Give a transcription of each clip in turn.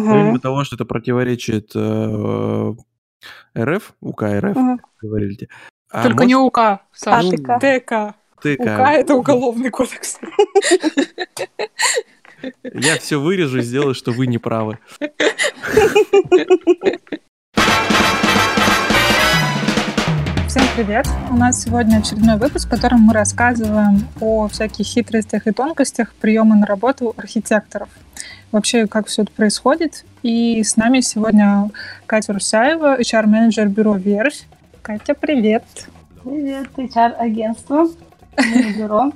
Помимо того, что это противоречит э, РФ, УК РФ, Мгм. говорили. А Только может, не УК, Саша. ТК. ТК. ТК. УК — это уголовный кодекс. Я все вырежу и сделаю, что вы не правы. Всем привет! У нас сегодня очередной выпуск, в котором мы рассказываем о всяких хитростях и тонкостях приема на работу архитекторов. Вообще, как все это происходит. И с нами сегодня Катя Русяева, HR-менеджер бюро «Верфь». Катя, привет! Привет, HR-агентство. Бюро.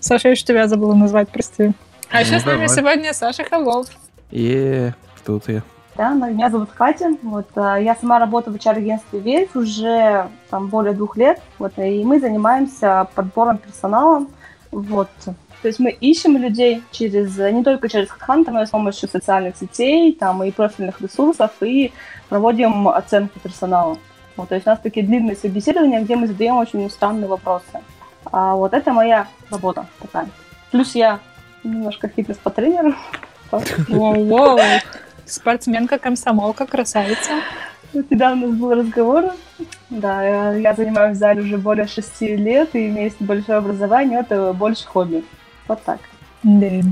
Саша, я еще тебя забыла назвать, прости. А еще Ну, с нами сегодня Саша Хавлов. Е, тут я. Да, ну, меня зовут Катя. Вот, а, я сама работаю в HR-агентстве «Верфь» уже там, более двух лет. Вот, и мы занимаемся подбором персонала. Вот. То есть мы ищем людей через, не только через HeadHunter, но и с помощью социальных сетей там, и профильных ресурсов, и проводим оценку персонала. Вот, то есть у нас такие длинные собеседования, где мы задаем очень странные вопросы. А вот это моя работа такая. Плюс я немножко фитнес-по-тренеру. Воу-воу! Спортсменка, комсомолка, красавица. Недавно у нас был разговор. Да, я, занимаюсь в зале уже более шести лет, и есть большое образование, это больше хобби. Вот так. Да.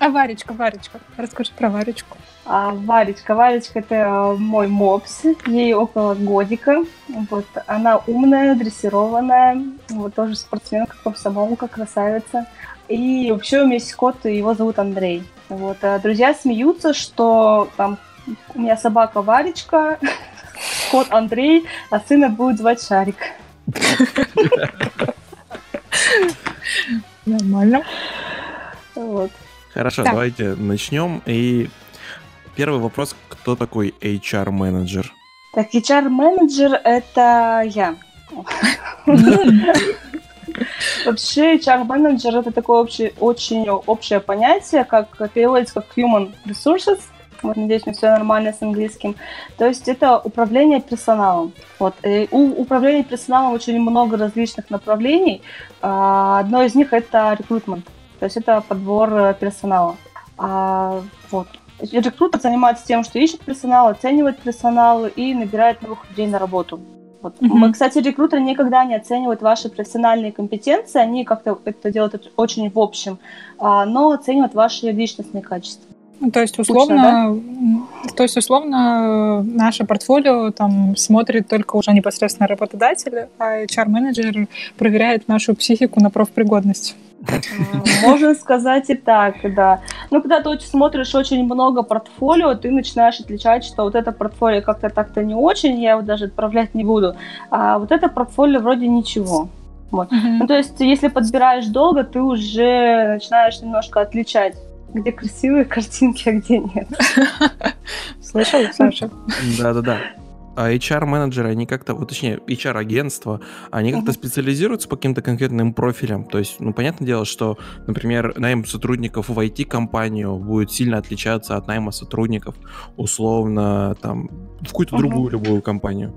А Варечка, Варечка, расскажи про Варечку. А Варечка, Варечка это э, мой мопс, ей около годика. Вот, она умная, дрессированная, вот тоже спортсменка, комсомолка, красавица. И вообще у меня есть кот, и его зовут Андрей. Вот, а друзья смеются, что там у меня собака Варечка, кот Андрей, а сына будет звать Шарик. Нормально. Вот. Хорошо, Так. давайте начнем. И первый вопрос, кто такой HR-менеджер? Так, HR-менеджер — это я. Вообще, HR-менеджер — это такое общее, очень общее понятие, как переводится как human resources. Вот, надеюсь, у меня все нормально с английским. То есть это управление персоналом. Вот. И у управления персоналом очень много различных направлений. А, Одно из них — это рекрутмент. То есть это подбор э, персонала. А, вот. Рекрутер занимается тем, что ищет персонал, оценивает персонал и набирает новых людей на работу. Вот. Мгм. Мы, кстати, рекрутеры никогда не оценивают ваши профессиональные компетенции, они как-то это делают очень в общем, а, но оценивают ваши личностные качества. Ну, То есть, условно, м, то есть, условно, наше портфолио там смотрит только уже непосредственно работодатель, а HR-менеджер проверяет нашу психику на профпригодность. А, Можно сказать и так, да. Но когда ты смотришь очень много портфолио, ты начинаешь отличать, что вот это портфолио как-то так-то не очень, я его даже отправлять не буду, а вот это портфолио вроде ничего. Вот. Ну, то есть, если подбираешь долго, ты уже начинаешь немножко отличать, где красивые картинки, а где нет. Слышал, Саша? Да-да-да. А HR-менеджеры, они как-то, вот точнее, HR-агентства, они как-то Мгм. специализируются по каким-то конкретным профилям. То есть, ну, понятное дело, что, например, найм сотрудников в IT-компанию будет сильно отличаться от найма сотрудников, условно, там, в какую-то Мгм. другую любую компанию.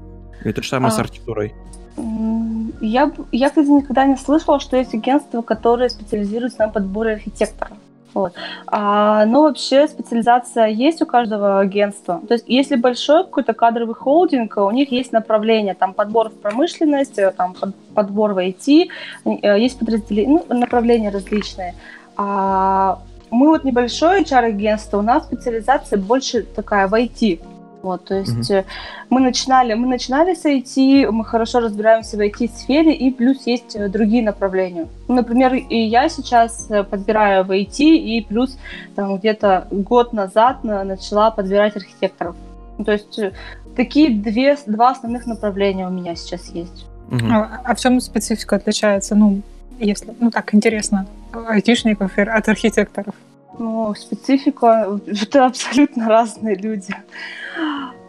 И то же самое с А. архитектурой. М, Я, я, кстати, никогда не слышала, что есть агентства, которые специализируются на подборе архитектора. Вот. А, но вообще специализация есть у каждого агентства. То есть если большой какой-то кадровый холдинг, у них есть направление, там подбор в промышленность, э, там под- подбор в IT, э, есть подразделения, ну, направления различные. А мы вот небольшое HR-агентство, у нас специализация больше такая в IT. Вот, то есть э, мы начинали, мы начинали с IT, мы хорошо разбираемся в IT-сфере, и плюс есть э, другие направления. Например, и я сейчас э, подбираю в IT, и плюс там где-то год назад на- начала подбирать архитекторов. То есть такие две, два основных направления у меня сейчас есть. Мгм. А, а в чем специфика отличается? Ну, если, ну так интересно, айтишников от архитекторов. Ну, специфика, это абсолютно разные люди.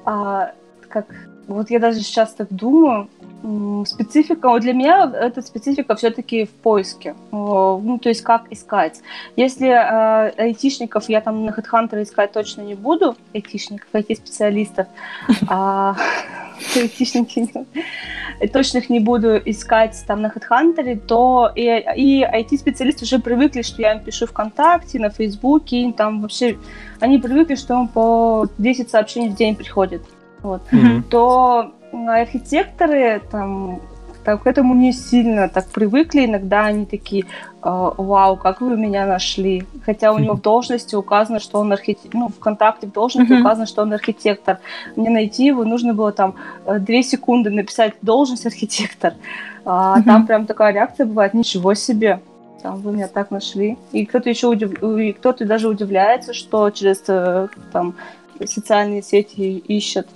А, как, вот я даже сейчас так думаю, специфика, вот для меня эта специфика все-таки в поиске. Ну, то есть как искать. Если э, айтишников я там на HeadHunter искать точно не буду, айтишников, IT-специалистов, а, айтишники, точно их не буду искать там на HeadHunter, то и, и IT-специалисты уже привыкли, что я им пишу ВКонтакте, на Фейсбуке, там вообще, они привыкли, что им по 10 сообщений в день приходит. Вот. Mm-hmm. То архитекторы там так, к этому не сильно так привыкли. Иногда они такие, «А, вау, как вы меня нашли. Хотя у него в должности указано, что он архитектор. Ну, ВКонтакте в должности uh-huh. указано, что он архитектор. Мне найти его нужно было там э, две секунды написать должность архитектор. А uh-huh. там прям такая реакция бывает, ничего себе. Там вы меня так нашли. И кто-то еще удив... и кто-то даже удивляется, что через э, там социальные сети ищет.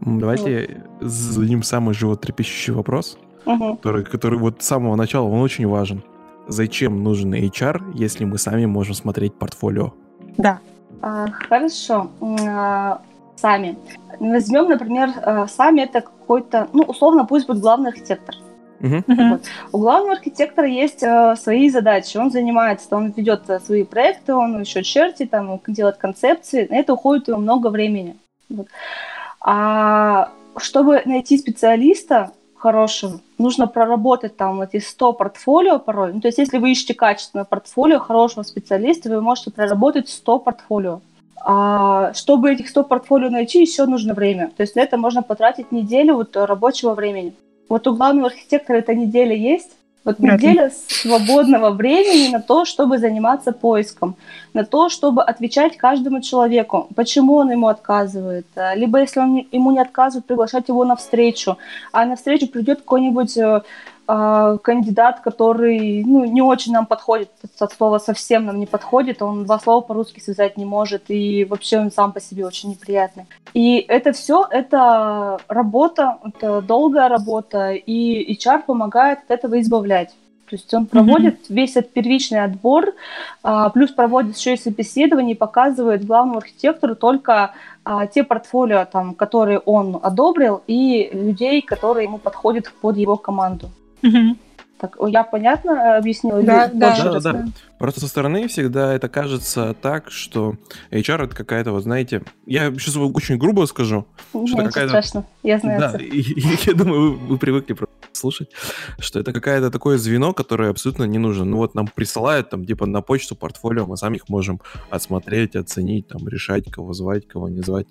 Давайте вот. зададим самый животрепещущий вопрос угу. который, который вот с самого начала, он очень важен. Зачем нужен HR, если мы сами можем смотреть портфолио? Да. А, хорошо. А, сами. Возьмем, например, а, сами это какой-то, ну, условно, пусть будет главный архитектор. Uh-huh. Вот. У главного архитектора есть э, свои задачи. Он занимается, он ведет э, свои проекты, он еще чертит, там, делает концепции. На это уходит ему много времени. Вот. А чтобы найти специалиста, хорошим, нужно проработать там эти 100 портфолио порой. Ну, то есть если вы ищете качественное портфолио хорошего специалиста, вы можете проработать 100 портфолио. А чтобы этих 100 портфолио найти, еще нужно время. То есть на это можно потратить неделю вот рабочего времени. Вот у главного архитектора эта неделя есть, вот неделя свободного времени на то, чтобы заниматься поиском, на то, чтобы отвечать каждому человеку, почему он ему отказывает. А, либо если он ему не отказывает, приглашать его на встречу, а на встречу придет какой-нибудь э, э, кандидат, который ну, не очень нам подходит, от слова совсем нам не подходит, он два слова по-русски связать не может, и вообще он сам по себе очень неприятный. И это все, это работа, это долгая работа, и HR помогает от этого избавлять. То есть он проводит mm-hmm. весь этот первичный отбор, а, плюс проводит еще и собеседование и показывает главному архитектору только а, те портфолио, там, которые он одобрил, и людей, которые ему подходят под его команду. Угу. Так, я понятно э, объяснила? Да, да, да, да, да. Просто со стороны всегда это кажется так, что HR это какая-то, вот знаете, я сейчас очень грубо скажу, Нет, что это какая-то... страшно, я знаю. Да, я думаю, вы, вы привыкли слушать, что это какое-то такое звено, которое абсолютно не нужно. Ну вот нам присылают там типа на почту портфолио, мы сами их можем отсмотреть, оценить, там решать, кого звать, кого не звать.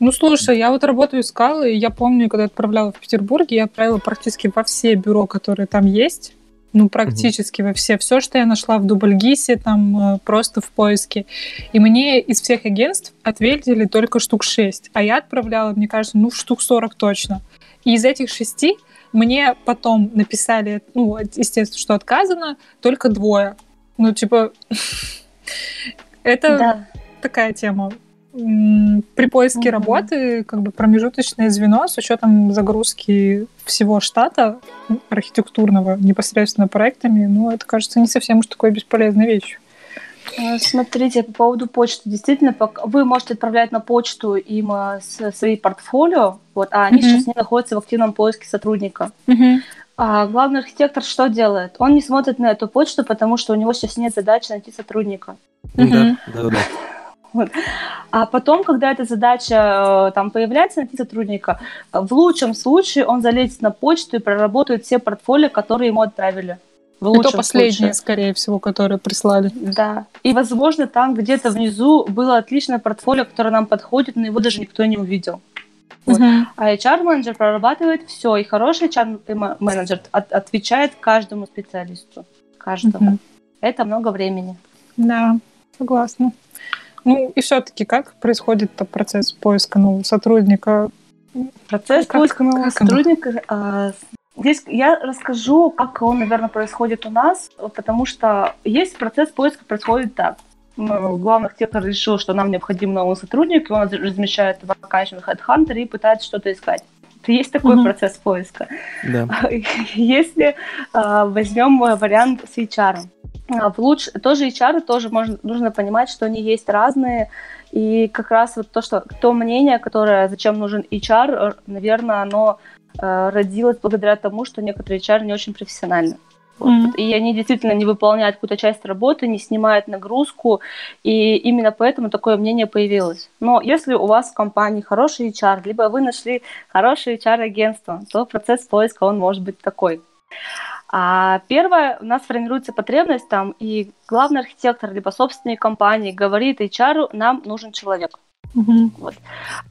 Ну слушай, я вот работаю искала, и я помню, когда отправляла в Петербурге, я отправила практически во все бюро, которые там есть, ну, практически во все. Все, что я нашла в Дубльгисе, там э, просто в поиске. И мне из всех агентств ответили только штук 6. А я отправляла, мне кажется, ну, штук 40 точно. И из этих шести мне потом написали, ну, естественно, что отказано, только двое. Ну, типа, это да. такая тема при поиске работы как бы промежуточное звено с учетом загрузки всего штата архитектурного непосредственно проектами, ну, это кажется не совсем уж такой бесполезной вещью. А, смотрите, по поводу почты. Действительно, вы можете отправлять на почту им а, свои портфолио, вот, а они mm-hmm. сейчас не находятся в активном поиске сотрудника. Mm-hmm. А главный архитектор что делает? Он не смотрит на эту почту, потому что у него сейчас нет задачи найти сотрудника. Mm-hmm. Да, да, да. Вот. А потом, когда эта задача э, там появляется найти сотрудника, в лучшем случае он залезет на почту и проработает все портфолио, которые ему отправили. В и то последнее, случае. скорее всего, которое прислали. Да. И, возможно, там где-то внизу было отличное портфолио, которое нам подходит, но его даже никто не увидел. Вот. Uh-huh. А HR-менеджер прорабатывает все, и хороший HR-менеджер от- отвечает каждому специалисту. Каждому. Uh-huh. Это много времени. Да, согласна. Ну и все-таки как происходит процесс поиска нового сотрудника? Процесс как, поиска нового как сотрудника. А, здесь я расскажу, как он, наверное, происходит у нас, потому что есть процесс поиска происходит так. Главный архитектор решил, что нам необходим новый сотрудник, и он размещает вакансию на HeadHunter и пытается что-то искать. Есть такой mm-hmm. процесс поиска. Да. Если а, возьмем вариант с HR, а, в луч... тоже HR тоже можно, нужно понимать, что они есть разные, и как раз вот то, что то мнение, которое зачем нужен HR, э, наверное, оно э, родилось благодаря тому, что некоторые HR не очень профессиональны. Mm-hmm. И они действительно не выполняют какую-то часть работы, не снимают нагрузку, и именно поэтому такое мнение появилось. Но если у вас в компании хороший HR, либо вы нашли хорошее HR-агентство, то процесс поиска, он может быть такой. А первое, у нас формируется потребность там, и главный архитектор, либо собственник компании говорит HR, нам нужен человек. Угу. Вот.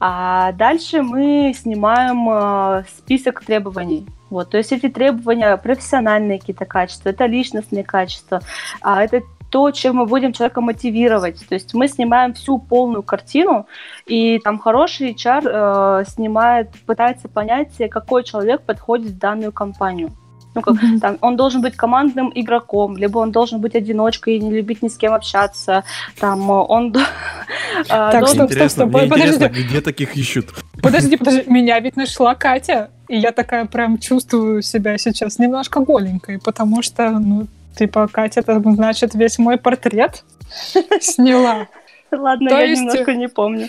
А дальше мы снимаем э, список требований. Вот, то есть эти требования профессиональные какие-то качества, это личностные качества, а это то, чем мы будем человека мотивировать. То есть мы снимаем всю полную картину, и там хороший HR э, снимает, пытается понять, какой человек подходит в данную компанию. Ну, как, mm-hmm. там, он должен быть командным игроком, либо он должен быть одиночкой и не любить ни с кем общаться. Там, он а, так, стоп, стоп, стоп, подожди. где таких ищут? Подожди, подожди, меня ведь нашла Катя, и я такая прям чувствую себя сейчас немножко голенькой, потому что, ну, типа, Катя, это значит весь мой портрет сняла. Ладно, То я есть... немножко не помню.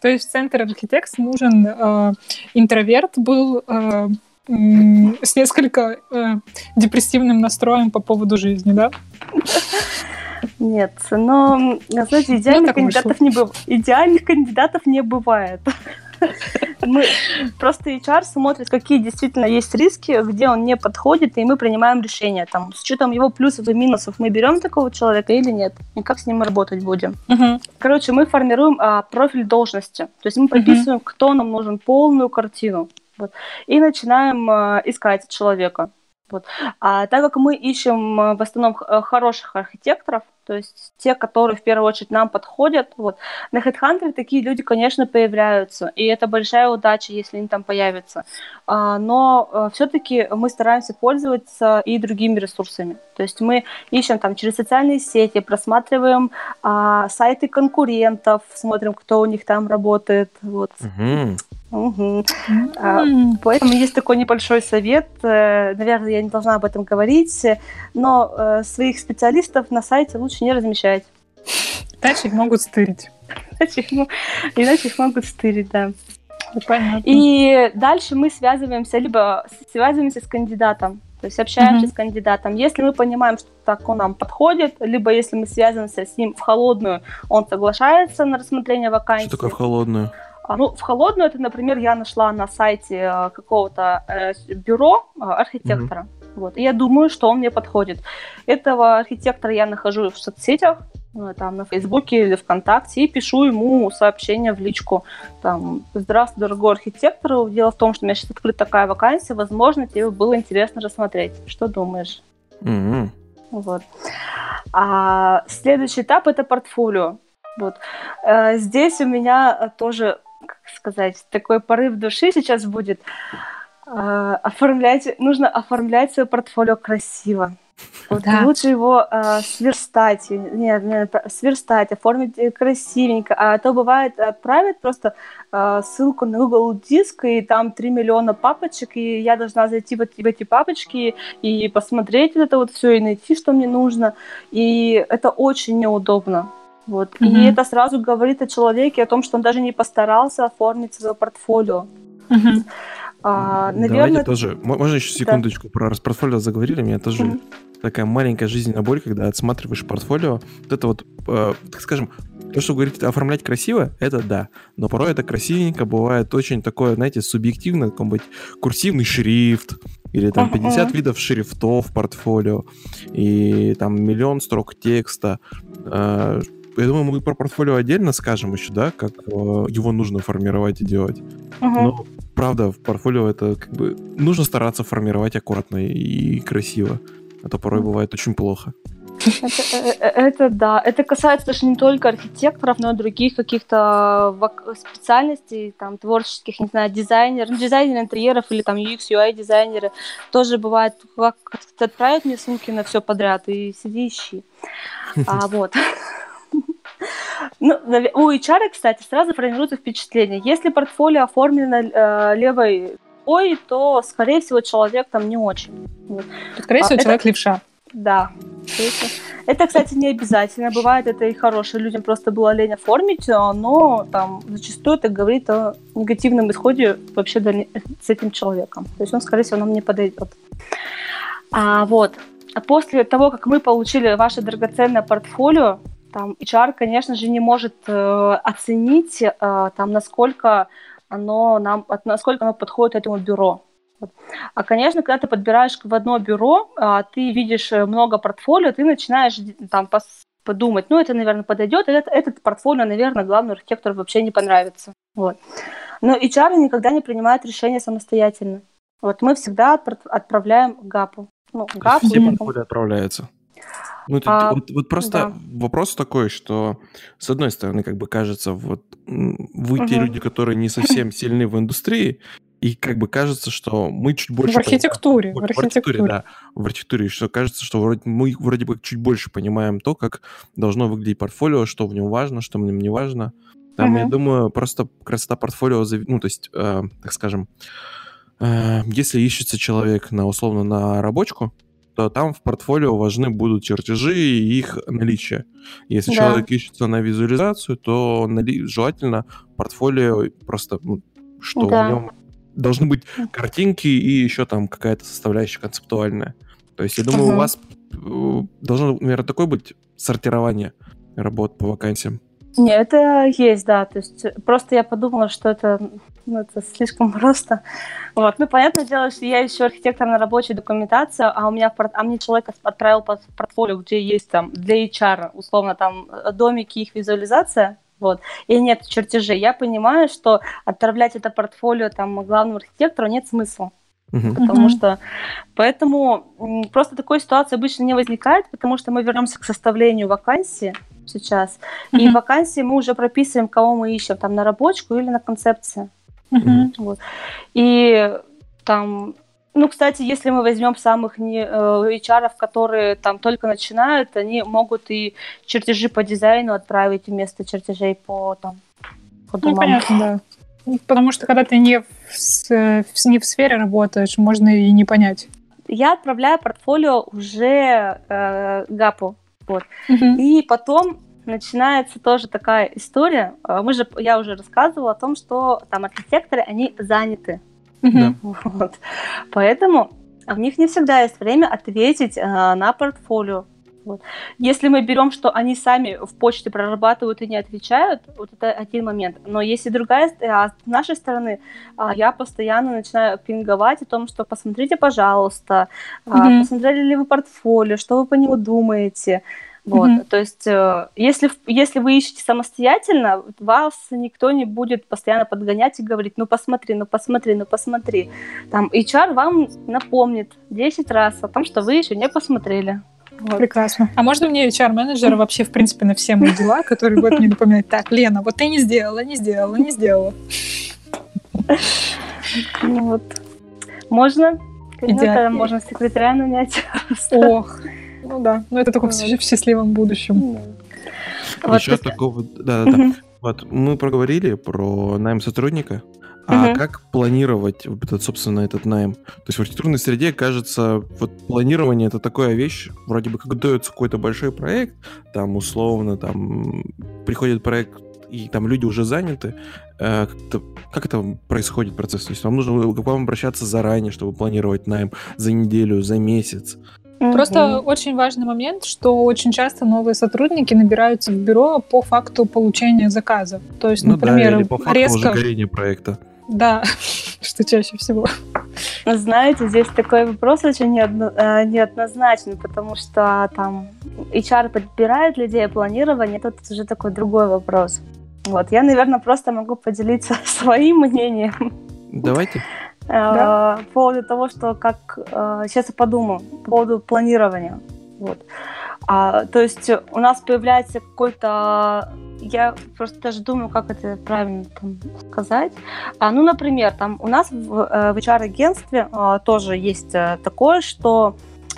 То есть центр архитект нужен э, интроверт был, э, с несколько э, депрессивным настроем по поводу жизни, да? Нет, но, знаете, ну, идеальных, ну, кандидатов, не быв... идеальных кандидатов не бывает. Мы просто HR смотрит, какие действительно есть риски, где он не подходит, и мы принимаем решение. Там, с учетом его плюсов и минусов, мы берем такого человека или нет, и как с ним работать будем. Uh-huh. Короче, мы формируем а, профиль должности. То есть мы прописываем, uh-huh. кто нам нужен, полную картину. Вот. И начинаем э, искать человека. Вот. А так как мы ищем э, в основном э, хороших архитекторов, то есть те, которые в первую очередь нам подходят, вот, на HeadHunter такие люди, конечно, появляются, и это большая удача, если они там появятся. А, но все-таки мы стараемся пользоваться и другими ресурсами. То есть мы ищем там через социальные сети, просматриваем а, сайты конкурентов, смотрим, кто у них там работает. Вот. Угу. Угу. А, поэтому есть такой небольшой совет. Э, наверное, я не должна об этом говорить, но э, своих специалистов на сайте лучше не размещать. Иначе их могут стырить. Иначе их, иначе их могут стырить, да. Понятно. И дальше мы связываемся, либо связываемся с кандидатом, то есть общаемся uh-huh. с кандидатом. Если мы понимаем, что так он нам подходит, либо если мы связываемся с ним в холодную, он соглашается на рассмотрение вакансии. Что такое в холодную? А, ну, в холодную это, например, я нашла на сайте э, какого-то э, бюро э, архитектора. Mm-hmm. Вот, и я думаю, что он мне подходит. Этого архитектора я нахожу в соцсетях, там на Фейсбуке или ВКонтакте, и пишу ему сообщение в личку. Там, здравствуй, дорогой архитектор, дело в том, что у меня сейчас открыта такая вакансия, возможно, тебе было интересно рассмотреть. Что думаешь? Mm-hmm. Вот. А следующий этап это портфолио. Вот. Здесь у меня тоже как сказать, такой порыв души сейчас будет. Э, оформлять, нужно оформлять свое портфолио красиво. Вот да. Лучше его э, сверстать, нет, нет, сверстать, оформить красивенько. А то бывает, отправят просто э, ссылку на Google Диск, и там 3 миллиона папочек, и я должна зайти вот в эти папочки и посмотреть это вот все, и найти, что мне нужно. И это очень неудобно. Вот. Mm-hmm. И это сразу говорит о человеке, о том, что он даже не постарался оформить свое портфолио. Mm-hmm. А, наверное... Давайте тоже, можно еще секундочку да. про портфолио заговорили, у меня тоже mm-hmm. такая маленькая жизненная боль, когда отсматриваешь портфолио, вот это вот, э, так скажем, то, что вы говорите, оформлять красиво, это да. Но порой это красивенько бывает очень такое, знаете, субъективное, какой-нибудь курсивный шрифт, или там 50 uh-huh. видов шрифтов в портфолио, и там миллион строк текста. Э, я думаю, мы про портфолио отдельно скажем еще, да, как э, его нужно формировать и делать. Uh-huh. Но правда, в портфолио это как бы нужно стараться формировать аккуратно и красиво, а то порой бывает очень плохо. Это, э, э, это да, это касается даже не только архитекторов, но и других каких-то специальностей, там, творческих, не знаю, дизайнеров, ну, дизайнеры интерьеров или там UX, UI дизайнеры. Тоже бывает, как отправить мне ссылки на все подряд и сиди ищи. А, вот. Ну, у HR, кстати, сразу формируется впечатление. Если портфолио оформлено э, левой ой, то, скорее всего, человек там не очень. Скорее а, всего, это... человек левша. Да. Это, это, кстати, не обязательно. Бывает, это и хорошее. Людям просто было лень оформить, но там зачастую это говорит о негативном исходе вообще с этим человеком. То есть он, скорее всего, нам не подойдет. А вот, после того, как мы получили ваше драгоценное портфолио, там HR, конечно же, не может э, оценить, э, там, насколько оно нам, насколько оно подходит этому бюро. А, конечно, когда ты подбираешь в одно бюро, а, ты видишь э, много портфолио, ты начинаешь там подумать, ну, это, наверное, подойдет, этот, этот портфолио, наверное, главному архитектору вообще не понравится. Вот. Но HR никогда не принимает решения самостоятельно. Вот мы всегда отправляем ГАПу. Ну, ГАПу Все портфолио отправляются. Ну, а, вот, вот просто да. вопрос такой, что с одной стороны, как бы кажется, вот вы угу. те люди, которые не совсем сильны в индустрии, и как бы кажется, что мы чуть больше... В архитектуре. Понимаем, в, архитектуре, да. В архитектуре. Что кажется, что вроде, мы вроде бы чуть больше понимаем то, как должно выглядеть портфолио, что в нем важно, что в нем не важно. Там, uh-huh. я думаю, просто красота портфолио, ну, то есть, э, так скажем, э, если ищется человек на условно на рабочку, то там в портфолио важны будут чертежи и их наличие. Если да. человек ищется на визуализацию, то желательно портфолио просто, ну, что да. в нем должны быть картинки и еще там какая-то составляющая концептуальная. То есть я думаю, uh-huh. у вас э, должно, наверное, такое быть сортирование работ по вакансиям. Нет, это есть, да. То есть просто я подумала, что это, ну, это слишком просто. Вот. Ну, понятное дело, что я еще архитектор на рабочей документации, а у меня а мне человек отправил по портфолио, где есть там для HR, условно, там домики, их визуализация, вот, и нет чертежей, я понимаю, что отправлять это портфолио там главному архитектору нет смысла. Uh-huh. Потому что поэтому просто такой ситуации обычно не возникает, потому что мы вернемся к составлению вакансии сейчас. Uh-huh. И в вакансии мы уже прописываем, кого мы ищем, там на рабочку или на концепцию. Uh-huh. Вот. И там ну, кстати, если мы возьмем самых не, э, HR, которые там только начинают, они могут и чертежи по дизайну отправить вместо чертежей по там по Ну, понятно, да. Ну, потому что когда ты не в, не в сфере работаешь, можно и не понять. Я отправляю портфолио уже э, ГАПу. Вот. Uh-huh. И потом начинается тоже такая история. Э, мы же, я уже рассказывала о том, что там архитекторы, они заняты. Да. Вот. Поэтому у них не всегда есть время ответить э, на портфолио. Вот. Если мы берем, что они сами в почте прорабатывают и не отвечают, вот это один момент. Но если другая, а с нашей стороны, а, я постоянно начинаю пинговать о том, что посмотрите, пожалуйста, mm-hmm. посмотрели ли вы портфолио, что вы по нему думаете. Вот, mm-hmm. то есть, э, если, если вы ищете самостоятельно, вас никто не будет постоянно подгонять и говорить, ну посмотри, ну посмотри, ну посмотри. Там HR вам напомнит 10 раз о том, что вы еще не посмотрели. Вот. Прекрасно. А можно мне HR-менеджера вообще, в принципе, на все мои дела, который будет мне напоминать, так, Лена, вот ты не сделала, не сделала, не сделала. Ну вот. Можно. Идеально. Можно секретаря нанять. Ох, ну да, но это только в счастливом будущем. Вот Еще такого... Да-да-да. Вот, мы проговорили про найм сотрудника. А угу. как планировать, этот, собственно, этот найм? То есть в архитектурной среде, кажется, вот планирование это такая вещь, вроде бы как дается какой-то большой проект, там условно, там приходит проект, и там люди уже заняты. Э, как, это, как это происходит процесс? То есть вам нужно к вам обращаться заранее, чтобы планировать найм за неделю, за месяц. Просто очень важный момент, что очень часто новые сотрудники набираются в бюро по факту получения заказа. То есть, ну например, да, или по факту резко... уже проекта. Да, что чаще всего. Знаете, здесь такой вопрос очень неодно, э, неоднозначный, потому что там HR подбирает людей, а планирование, тут уже такой другой вопрос. Вот, я, наверное, просто могу поделиться своим мнением. Давайте. Да? По поводу того, что как... Э, сейчас я подумаю. По поводу планирования. Вот. А, то есть у нас появляется какой-то... Я просто даже думаю, как это правильно там сказать. А, ну, например, там у нас в, э, в HR-агентстве а, тоже есть такое, что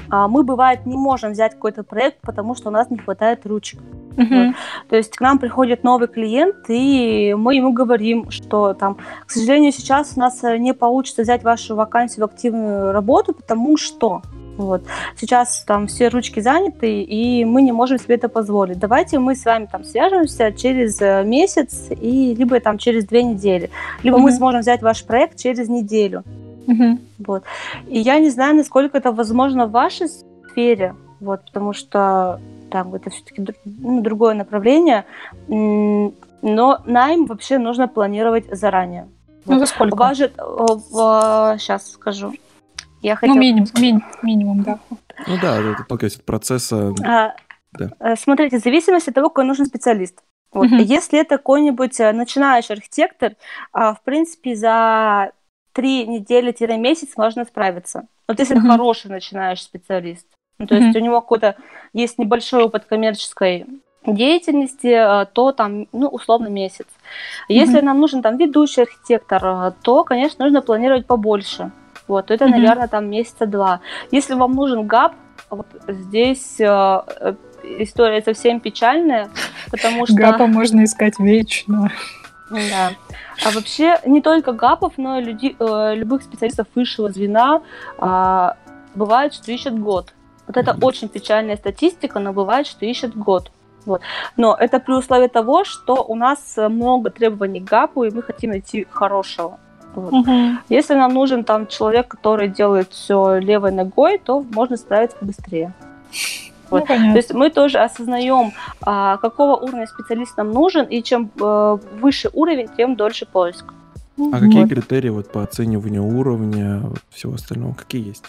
а, мы, бывает, не можем взять какой-то проект, потому что у нас не хватает ручек. Uh-huh. То есть к нам приходит новый клиент, и мы ему говорим, что там, к сожалению, сейчас у нас э, не получится взять вашу вакансию в активную работу, потому что вот. Сейчас там все ручки заняты, и мы не можем себе это позволить. Давайте мы с вами там свяжемся через э, месяц, и либо там через две недели, либо mm-hmm. мы сможем взять ваш проект через неделю. Угу. Вот. И я не знаю, насколько это возможно в вашей сфере, вот, потому что там это все-таки ну, другое направление. Но найм вообще нужно планировать заранее. Ну, за сколько? Важит, сейчас скажу. Я ну, хотела... Ну, минимум, ми- минимум, да. Ну да, это только от процесса... А, да. Э, смотрите, в зависимости от того, какой нужен специалист. Вот. Угу. Если это какой-нибудь э, начинающий архитектор, а, в принципе, за три недели-месяц можно справиться. Вот если это хороший начинающий специалист. Ну, то есть у него какой-то есть небольшой опыт коммерческой деятельности, э, то там, ну, условно, месяц. Если mm-hmm. нам нужен там ведущий архитектор, то, конечно, нужно планировать побольше. Вот, то это, mm-hmm. наверное, там месяца два. Если вам нужен ГАП, вот здесь э, э история совсем печальная, потому что... ГАПа можно искать вечно. Да. А вообще не только ГАПов, но и люди, э, любых специалистов высшего звена э, бывает, что ищут год. Вот это очень печальная статистика, но бывает, что ищут год. Вот. Но это при условии того, что у нас много требований к ГАПу, и мы хотим найти хорошего. Вот. Угу. Если нам нужен там человек, который делает все левой ногой, то можно справиться быстрее. Вот. Ну, То есть мы тоже осознаем, а, какого уровня специалист нам нужен, и чем а, выше уровень, тем дольше поиск. А вот. какие критерии вот по оцениванию уровня, всего остального, какие есть?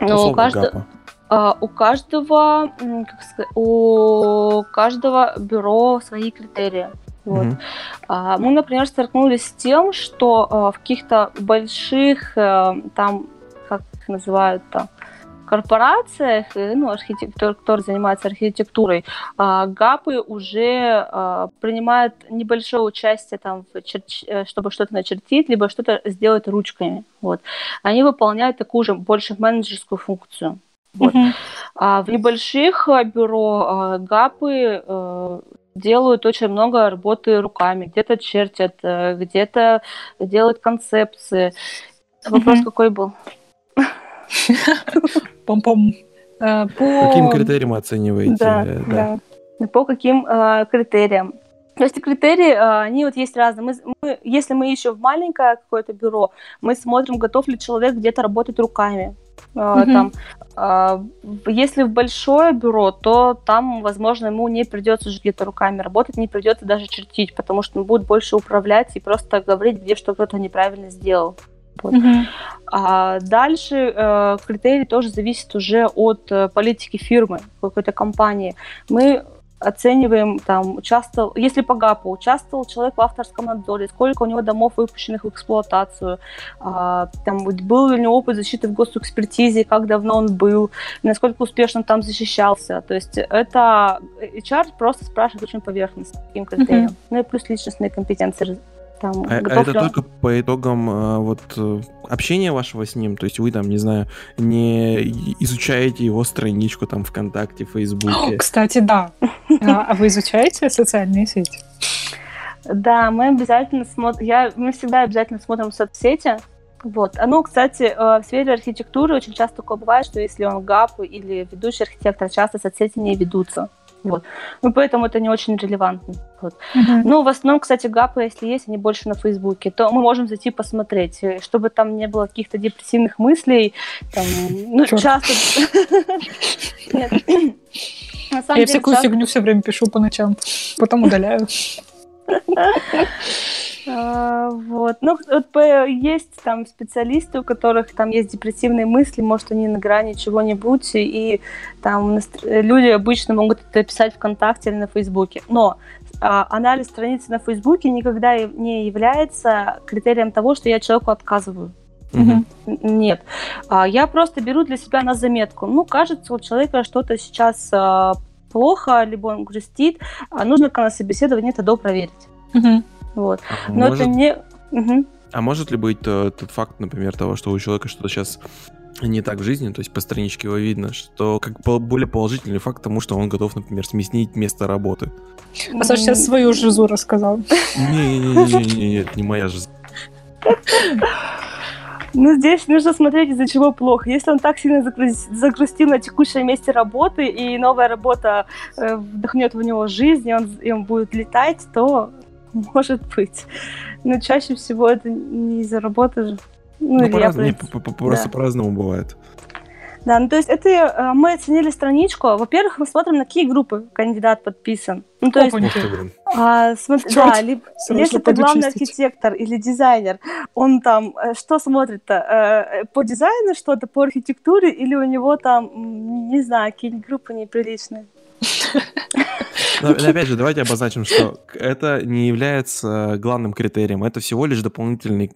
Ну, у каждого, у каждого, как сказать, у каждого бюро свои критерии. Вот. Mm-hmm. Мы, например, столкнулись с тем, что uh, в каких-то больших, э, там, как их называют там, корпорациях, ну, архитектор, кто занимается архитектурой, ГАПы уже принимают небольшое участие там. Э, чтобы что-то начертить, либо что-то сделать ручками. Вот. Они выполняют такую же больше менеджерскую функцию. Вот. А в небольших э, бюро а, ГАПы э, делают очень много работы руками. Где-то чертят, э, где-то делают концепции. Вопрос uh-huh. какой был? Пом-пом. По каким критериям оцениваете? Да, да. да. По каким э, критериям? То есть критерии, они вот есть разные. Мы, мы, если мы ищем в маленькое какое-то бюро, мы смотрим, готов ли человек где-то работать руками. Mm-hmm. Там, а, если в большое бюро, то там, возможно, ему не придется же где-то руками работать, не придется даже чертить, потому что он будет больше управлять и просто говорить, где что кто-то неправильно сделал. Вот. Mm-hmm. А дальше э, критерий тоже зависит уже от э, политики фирмы, какой-то компании. Мы оцениваем, там, участвовал, если по ГАПу участвовал человек в авторском надзоре, сколько у него домов выпущенных в эксплуатацию, а, там, был ли у него опыт защиты в госэкспертизе, как давно он был, насколько успешно там защищался. То есть это HR просто спрашивает очень поверхностно, каким критериям. Mm-hmm. Ну и плюс личностные компетенции там, а, а это только по итогам а, вот э, общения вашего с ним? То есть вы там, не знаю, не изучаете его страничку там ВКонтакте, Фейсбуке? Кстати, да. А, а вы изучаете социальные сети? Да, мы обязательно смотрим, я, мы всегда обязательно смотрим соцсети, вот. Ну, кстати, э, в сфере архитектуры очень часто такое бывает, что если он ГАП или ведущий архитектор, часто соцсети не ведутся. Вот. Ну, поэтому это не очень релевантно. Вот. Uh-huh. Но в основном, кстати, гапы, если есть, они больше на Фейсбуке, то мы можем зайти посмотреть, э, чтобы там не было каких-то депрессивных мыслей. Там, ну, Черт. часто... Я всякую фигню все время пишу по ночам, потом удаляю. А, вот. Ну, есть там специалисты, у которых там есть депрессивные мысли, может, они на грани чего-нибудь, и там люди обычно могут это писать ВКонтакте или на Фейсбуке. Но а, анализ страницы на Фейсбуке никогда не является критерием того, что я человеку отказываю. Угу. Нет. А, я просто беру для себя на заметку. Ну, кажется, у человека что-то сейчас плохо, либо он грустит, а нужно на собеседовании это допроверить. Угу. Вот. А Но может... это не... Угу. А может ли быть то, тот факт, например, того, что у человека что-то сейчас не так в жизни, то есть по страничке его видно, что как более положительный факт тому, что он готов, например, сменить место работы. А Саша сейчас свою жизу рассказал. Не-не-не, не моя жизнь. Ну, здесь нужно смотреть, из-за чего плохо. Если он так сильно загрустил на текущем месте работы, и новая работа э, вдохнет в него жизнь, и он, и он будет летать, то может быть. Но чаще всего это не из-за работы же. Ну, ну по-разному, просто по-разному бывает. Да, ну то есть это э, мы оценили страничку. Во-первых, мы смотрим, на какие группы кандидат подписан. Ну то есть, а, смотри, да, ли, если ты главный архитектор или дизайнер, он там э, что смотрит-то? Э, по дизайну что-то, по архитектуре, или у него там, не знаю, какие-нибудь группы неприличные? Но, опять же, давайте обозначим, что это не является главным критерием, это всего лишь дополнительный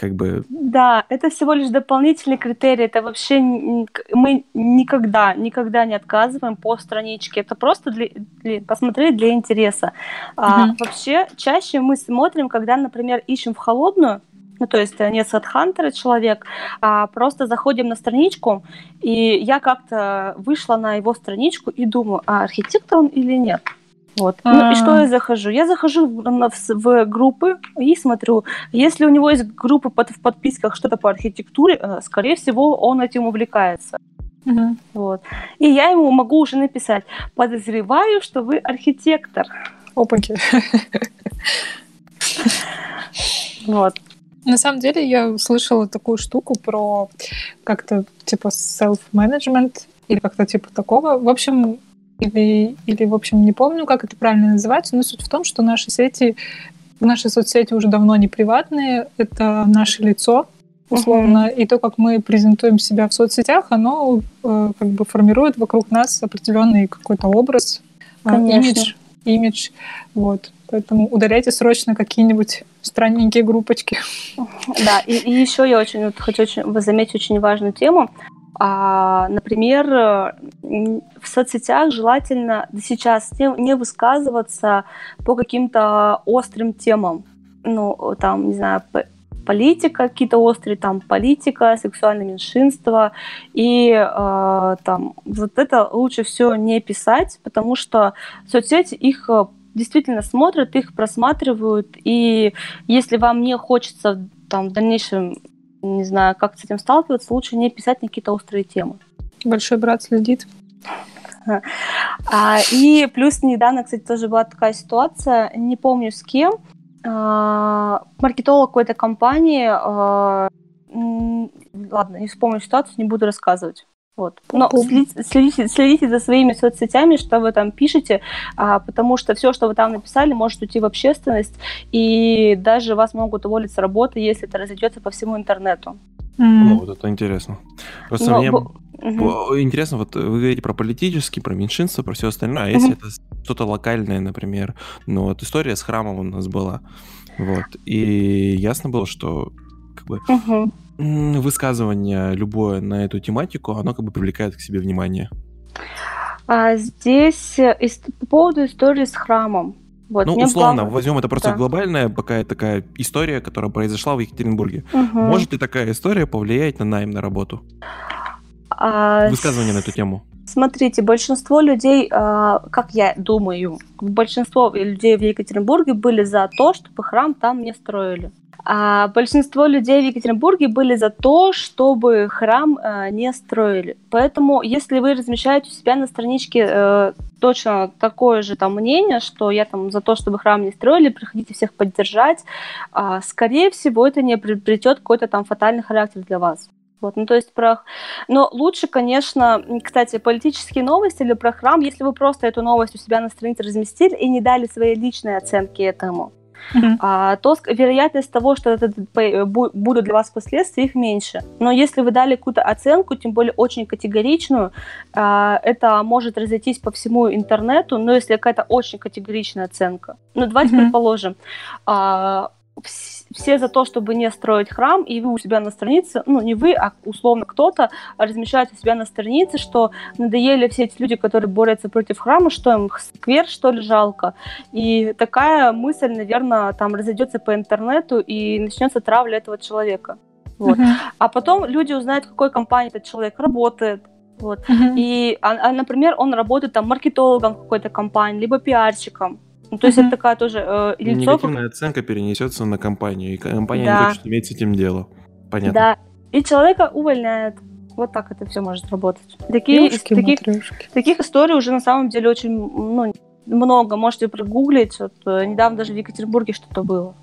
как бы... Да, это всего лишь дополнительный критерий, это вообще мы никогда, никогда не отказываем по страничке, это просто для, для, посмотреть для интереса. Uh-huh. А, вообще, чаще мы смотрим, когда, например, ищем в холодную, ну, то есть не с HeadHunter человек, а просто заходим на страничку, и я как-то вышла на его страничку и думаю, а архитектор он или нет? Вот. Ну и что я захожу? Я захожу в, в, в группы и смотрю, если у него есть группа под, в подписках что-то по архитектуре, э, скорее всего, он этим увлекается. Угу. Вот. И я ему могу уже написать, подозреваю, что вы архитектор. Опаньки. Вот. На самом деле я слышала такую штуку про как-то типа self-management или как-то типа такого. В общем, или, или, в общем, не помню, как это правильно называется, но суть в том, что наши сети, наши соцсети уже давно не приватные, это наше лицо, условно, uh-huh. и то, как мы презентуем себя в соцсетях, оно э, как бы формирует вокруг нас определенный какой-то образ, э, имидж, имидж, вот. Поэтому удаляйте срочно какие-нибудь странненькие группочки. Да, и, и еще я очень вот, хочу очень, заметить очень важную тему. А, например, в соцсетях желательно сейчас не, не высказываться по каким-то острым темам. Ну, там, не знаю, политика, какие-то острые там политика, сексуальное меньшинство. И э, там вот это лучше все не писать, потому что соцсети их э, действительно смотрят, их просматривают. И если вам не хочется там в дальнейшем не знаю, как с этим сталкиваться, лучше не писать на какие-то острые темы. Большой брат следит. А, и плюс недавно, кстати, тоже была такая ситуация, не помню с кем, а, маркетолог какой-то компании, а, ладно, не вспомню ситуацию, не буду рассказывать. Вот. Но следите, следите, следите за своими соцсетями, что вы там пишете, а, потому что все, что вы там написали, может уйти в общественность, и даже вас могут уволить с работы, если это разойдется по всему интернету. Mm. вот это интересно. Просто Но, мне б... угу. интересно, вот вы говорите про политический, про меньшинство, про все остальное, а угу. если это что-то локальное, например, ну вот история с храмом у нас была, вот, и ясно было, что как бы угу высказывание любое на эту тематику, оно как бы привлекает к себе внимание. А здесь э, по поводу истории с храмом. Вот, ну, условно, плав... возьмем это просто да. глобальная какая такая история, которая произошла в Екатеринбурге. Угу. Может ли такая история повлиять на найм на работу? А... Высказывание на эту тему. Смотрите, большинство людей, а, как я думаю, большинство людей в Екатеринбурге были за то, чтобы храм там не строили. А большинство людей в Екатеринбурге были за то, чтобы храм э, не строили. Поэтому, если вы размещаете у себя на страничке э, точно такое же там мнение, что я там за то, чтобы храм не строили, приходите всех поддержать, э, скорее всего, это не приобретет какой-то там фатальный характер для вас. Вот, ну, то есть про... Но лучше, конечно, кстати, политические новости или про храм, если вы просто эту новость у себя на странице разместили и не дали свои личные оценки этому, mm-hmm. а, то вероятность того, что это будут для вас последствия, их меньше. Но если вы дали какую-то оценку, тем более очень категоричную, а, это может разойтись по всему интернету, но если какая-то очень категоричная оценка. Ну, давайте mm-hmm. предположим, а, все за то, чтобы не строить храм, и вы у себя на странице, ну не вы, а условно кто-то размещает у себя на странице, что надоели все эти люди, которые борются против храма, что им сквер, что ли, жалко. И такая мысль, наверное, там разойдется по интернету и начнется травля этого человека. Вот. Uh-huh. А потом люди узнают, в какой компании этот человек работает, вот. Uh-huh. И, а, а, например, он работает там маркетологом какой-то компании, либо пиарщиком. Ну, то есть mm-hmm. это такая тоже э, лицо... Негативная оценка перенесется на компанию, и компания да. не хочет иметь с этим дело. Понятно. Да, и человека увольняют. Вот так это все может работать. Такие, таких, таких историй уже на самом деле очень ну, много. Можете прогуглить. Вот, э, недавно даже в Екатеринбурге что-то было.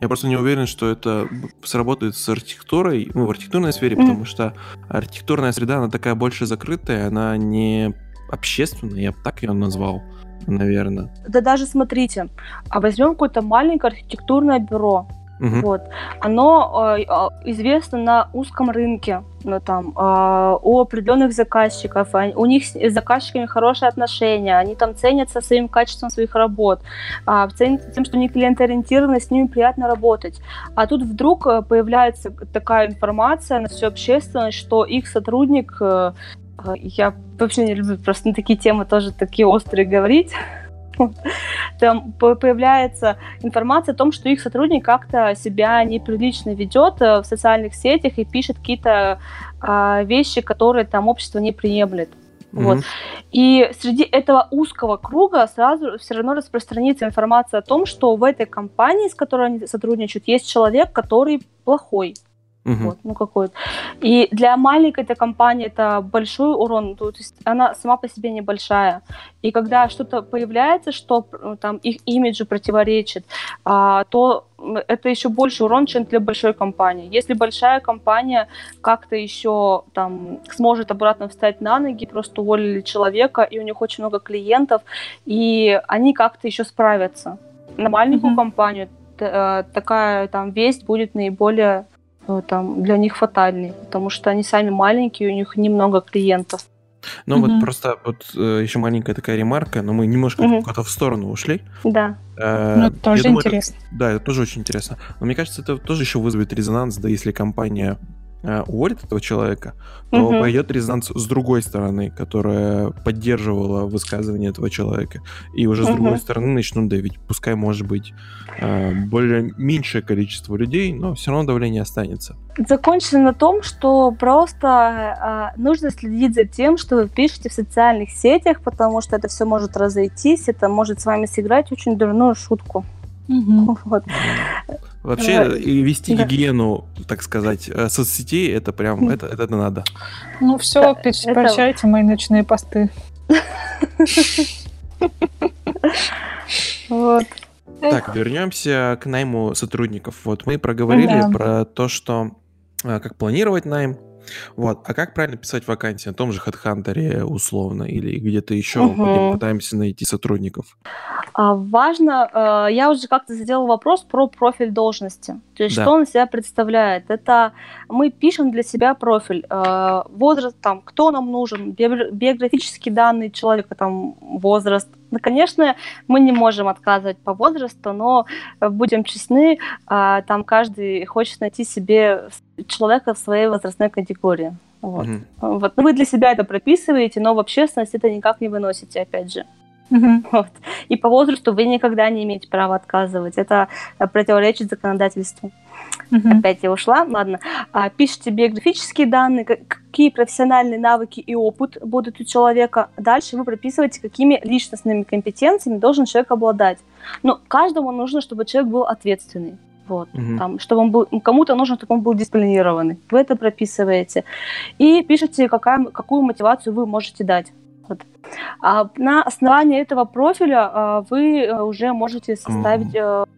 Я просто не уверен, что это сработает с архитектурой, ну, в архитектурной сфере, потому что архитектурная среда, она такая больше закрытая, она не общественная, я бы так ее назвал, наверное. Да даже смотрите, а возьмем какое-то маленькое архитектурное бюро, Угу. Вот. Оно э, известно на узком рынке, ну, там, э, у определенных заказчиков. Они, у них с заказчиками хорошие отношения, они там ценятся своим качеством своих работ, э, ценятся тем, что они клиентоориентированы, с ними приятно работать. А тут вдруг э, появляется такая информация на всю общественность, что их сотрудник э, я вообще не люблю просто на такие темы тоже такие острые говорить. там появляется информация о том, что их сотрудник как-то себя неприлично ведет э, в социальных сетях и пишет какие-то а, вещи, которые там общество не приемлет. Mm-hmm. Вот. И среди этого узкого круга сразу все равно распространится информация о том, что в этой компании, с которой они сотрудничают, есть человек, который плохой. Угу. Вот, ну какой-то. И для маленькой этой компании это большой урон, то есть она сама по себе небольшая. И когда что-то появляется, что ну, там их имиджу противоречит, а, то это еще больше урон, чем для большой компании. Если большая компания как-то еще там сможет обратно встать на ноги, просто уволили человека, и у них очень много клиентов, и они как-то еще справятся. На маленькую mm-hmm. компанию э, такая там весть будет наиболее Э, там, для них фатальный, потому что они сами маленькие, у них немного клиентов. Ну угу. вот просто вот э, еще маленькая такая ремарка, но мы немножко угу. куда-то в сторону ушли. Да. Э, ну, тоже думаю, интересно. Это, да, это тоже очень интересно. Но мне кажется, это тоже еще вызовет резонанс, да, если компания Э, уволит этого человека, то угу. пойдет резонанс с другой стороны, которая поддерживала высказывание этого человека. И уже с угу. другой стороны начнут давить. Пускай, может быть, э, более меньшее количество людей, но все равно давление останется. Закончится на том, что просто э, нужно следить за тем, что вы пишете в социальных сетях, потому что это все может разойтись, это может с вами сыграть очень дурную шутку. Угу. Вот. Вообще, и вести да. гигиену, так сказать, э, соцсетей, это прям, это, это, надо. Ну все, да, прощайте это... мои ночные посты. Вот. Так, вернемся к найму сотрудников. Вот мы проговорили да. про то, что э, как планировать найм, вот. А как правильно писать вакансии? На том же HeadHunter условно или где-то еще угу. пытаемся найти сотрудников? А, важно, э, я уже как-то сделала вопрос про профиль должности. То есть, да. что он себя представляет? Это мы пишем для себя профиль, э, возраст, там, кто нам нужен, биографические данные человека, там, возраст. Ну, конечно, мы не можем отказывать по возрасту, но будем честны, а, там каждый хочет найти себе человека в своей возрастной категории. Вот. Mm-hmm. вот. Ну, вы для себя это прописываете, но в общественность это никак не выносите, опять же. Mm-hmm. Вот. И по возрасту вы никогда не имеете права отказывать. Это противоречит законодательству. Mm-hmm. Опять я ушла. Ладно. А, пишите биографические данные, какие профессиональные навыки и опыт будут у человека. Дальше вы прописываете, какими личностными компетенциями должен человек обладать. Но каждому нужно, чтобы человек был ответственный. Вот, угу. там, чтобы он был, кому-то нужно, чтобы он был дисциплинированный. Вы это прописываете. И пишете, какая, какую мотивацию вы можете дать. Вот. А на основании этого профиля а, вы э, уже можете составить... Угу.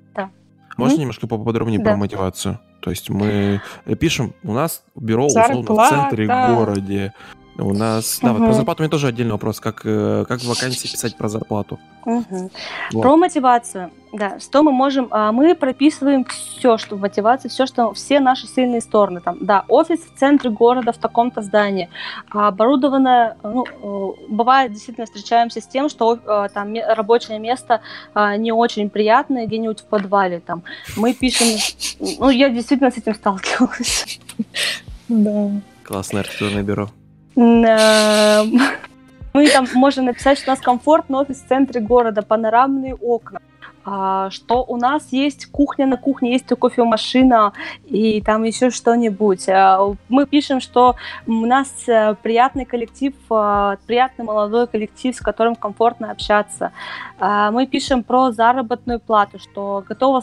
Можно немножко поподробнее да. про мотивацию? То есть мы пишем, у нас бюро условно в центре городе, у нас, да, угу. вот про зарплату у меня тоже отдельный вопрос, как, э, как в вакансии писать про зарплату. Угу. Вот. Про мотивацию, да, что мы можем, а, мы прописываем все, что в мотивации, все, что, все наши сильные стороны, там, да, офис в центре города в таком-то здании, оборудованное, ну, э, бывает, действительно, встречаемся с тем, что э, там рабочее место а, не очень приятное, где-нибудь в подвале, там, мы пишем, ну, я действительно с этим сталкивалась. Да. Классное архитектурное бюро. Эм, мы там можем написать, что у нас комфортный офис в центре города, панорамные окна, а, что у нас есть кухня на кухне, есть кофемашина и там еще что-нибудь. А, мы пишем, что у нас э, приятный коллектив, а, приятный молодой коллектив, с которым комфортно общаться. Мы пишем про заработную плату, что готово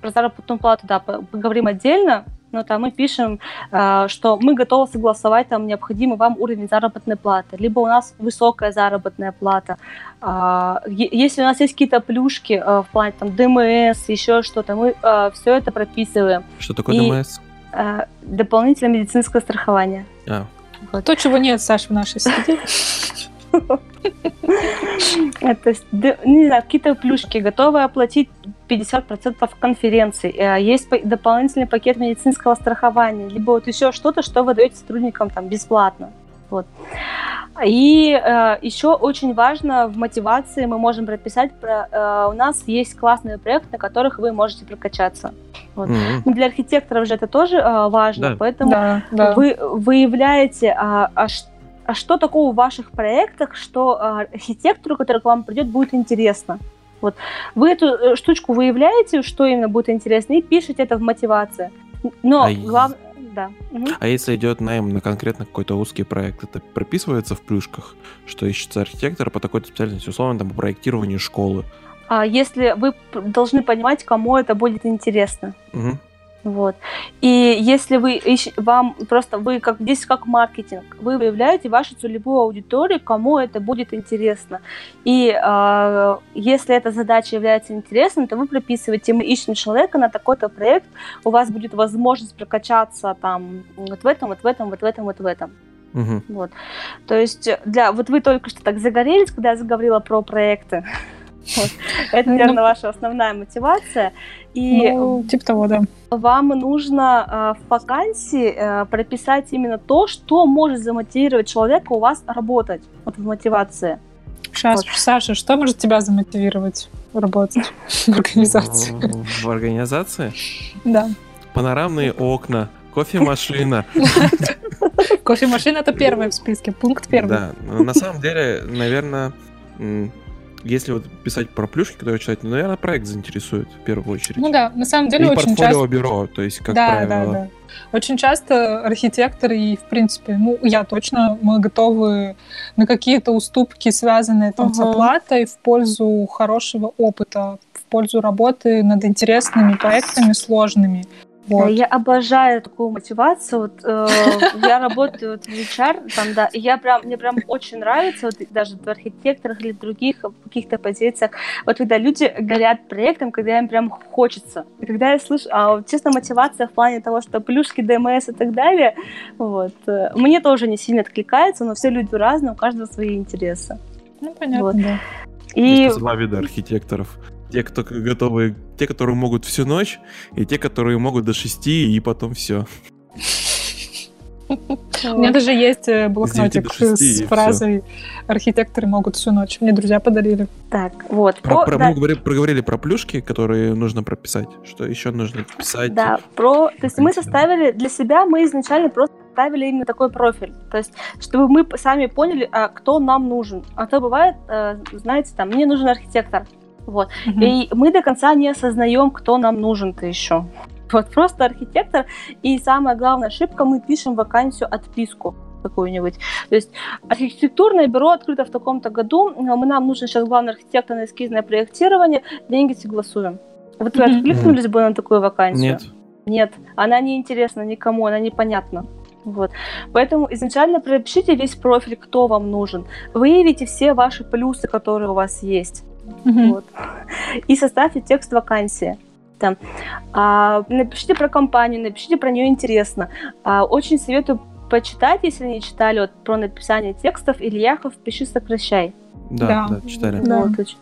про заработную плату, да, поговорим отдельно, но там мы пишем, э, что мы готовы согласовать там необходимый вам уровень заработной платы, либо у нас высокая заработная плата. Э, если у нас есть какие-то плюшки э, в плане там ДМС, еще что-то, мы все это прописываем. Что такое И, ДМС? Дополнительное медицинское страхование. А. Вот. То, чего нет, Саша, в нашей среде. То есть, не знаю, какие-то плюшки, готовы оплатить 50% конференций, э, есть дополнительный пакет медицинского страхования, либо вот еще что-то, что вы даете сотрудникам там бесплатно. Вот. И э, еще очень важно в мотивации мы можем прописать, про, э, у нас есть классные проекты, на которых вы можете прокачаться. Вот. Mm-hmm. Для архитекторов же это тоже э, важно, да. поэтому да, да. вы выявляете, а, а, а что такого в ваших проектах, что а, архитектору, который к вам придет, будет интересно. Вот. Вы эту э, штучку выявляете, что именно будет интересно, и пишете это в мотивации. Но а главное... Да. Угу. А если идет найм на конкретно какой-то узкий проект, это прописывается в плюшках, что ищется архитектор по такой специальности, условно, там, по проектированию школы? А если вы должны понимать, кому это будет интересно. Угу. Вот. И если вы ищ, вам просто вы как здесь как маркетинг, вы выявляете вашу целевую аудиторию, кому это будет интересно. И э, если эта задача является интересной, то вы прописываете, мы ищем человека на такой-то проект, у вас будет возможность прокачаться там вот в этом, вот в этом, вот в этом, вот в этом. Угу. Вот. То есть для вот вы только что так загорелись, когда я заговорила про проекты. Это, ну, наверное, ваша основная мотивация. И ну, типа того, да. Вам нужно э, в вакансии э, прописать именно то, что может замотивировать человека у вас работать вот в мотивации. Сейчас, вот. Саша, что может тебя замотивировать работать в организации? В организации? Да. Панорамные окна, кофемашина. Кофемашина это первое в списке, пункт первый. Да, на самом деле, наверное, если вот писать про плюшки, которые читать, ну, наверное, проект заинтересует в первую очередь. Ну да, на самом деле и очень портфолио часто... бюро, то есть, как да, правило. Да, да. Очень часто архитекторы и, в принципе, ну, я точно, мы готовы на какие-то уступки, связанные там uh-huh. с оплатой в пользу хорошего опыта, в пользу работы над интересными проектами сложными. Вот. Я обожаю такую мотивацию. Вот, э, я работаю вот, в HR, там, да, и я прям, мне прям очень нравится, вот, даже в архитекторах или других каких-то позициях, вот когда люди горят проектом, когда им прям хочется. И когда я слышу, а, вот, честно, мотивация в плане того, что плюшки, ДМС и так далее, вот, э, мне тоже не сильно откликается, но все люди разные, у каждого свои интересы. Ну, понятно, вот. да. И... Есть два вида архитекторов те, кто готовы, те, которые могут всю ночь, и те, которые могут до шести, и потом все. У меня даже есть э, блокнотик с фразой «Архитекторы могут всю ночь». Мне друзья подарили. Так, вот. Про, про, да. Мы говорили, проговорили про плюшки, которые нужно прописать. Что еще нужно писать? Да, про... То есть мы составили для себя, мы изначально просто ставили именно такой профиль. То есть, чтобы мы сами поняли, а, кто нам нужен. А то бывает, э, знаете, там, мне нужен архитектор. Вот. Угу. И мы до конца не осознаем, кто нам нужен-то еще. Вот просто архитектор. И самая главная ошибка, мы пишем вакансию отписку какую-нибудь. То есть архитектурное бюро открыто в таком-то году, мы, нам нужен сейчас главный архитектор на эскизное проектирование, деньги согласуем. Вот вы откликнулись бы на такую вакансию? Нет. Нет, она не интересна никому, она непонятна. Вот. Поэтому изначально пропишите весь профиль, кто вам нужен. Выявите все ваши плюсы, которые у вас есть. Mm-hmm. Вот. И составьте текст вакансии. Там. А, напишите про компанию, напишите про нее интересно. А, очень советую почитать, если не читали вот, про написание текстов. Ильяхов «Пиши, сокращай». Да, да, да читали. Да. Вот, очень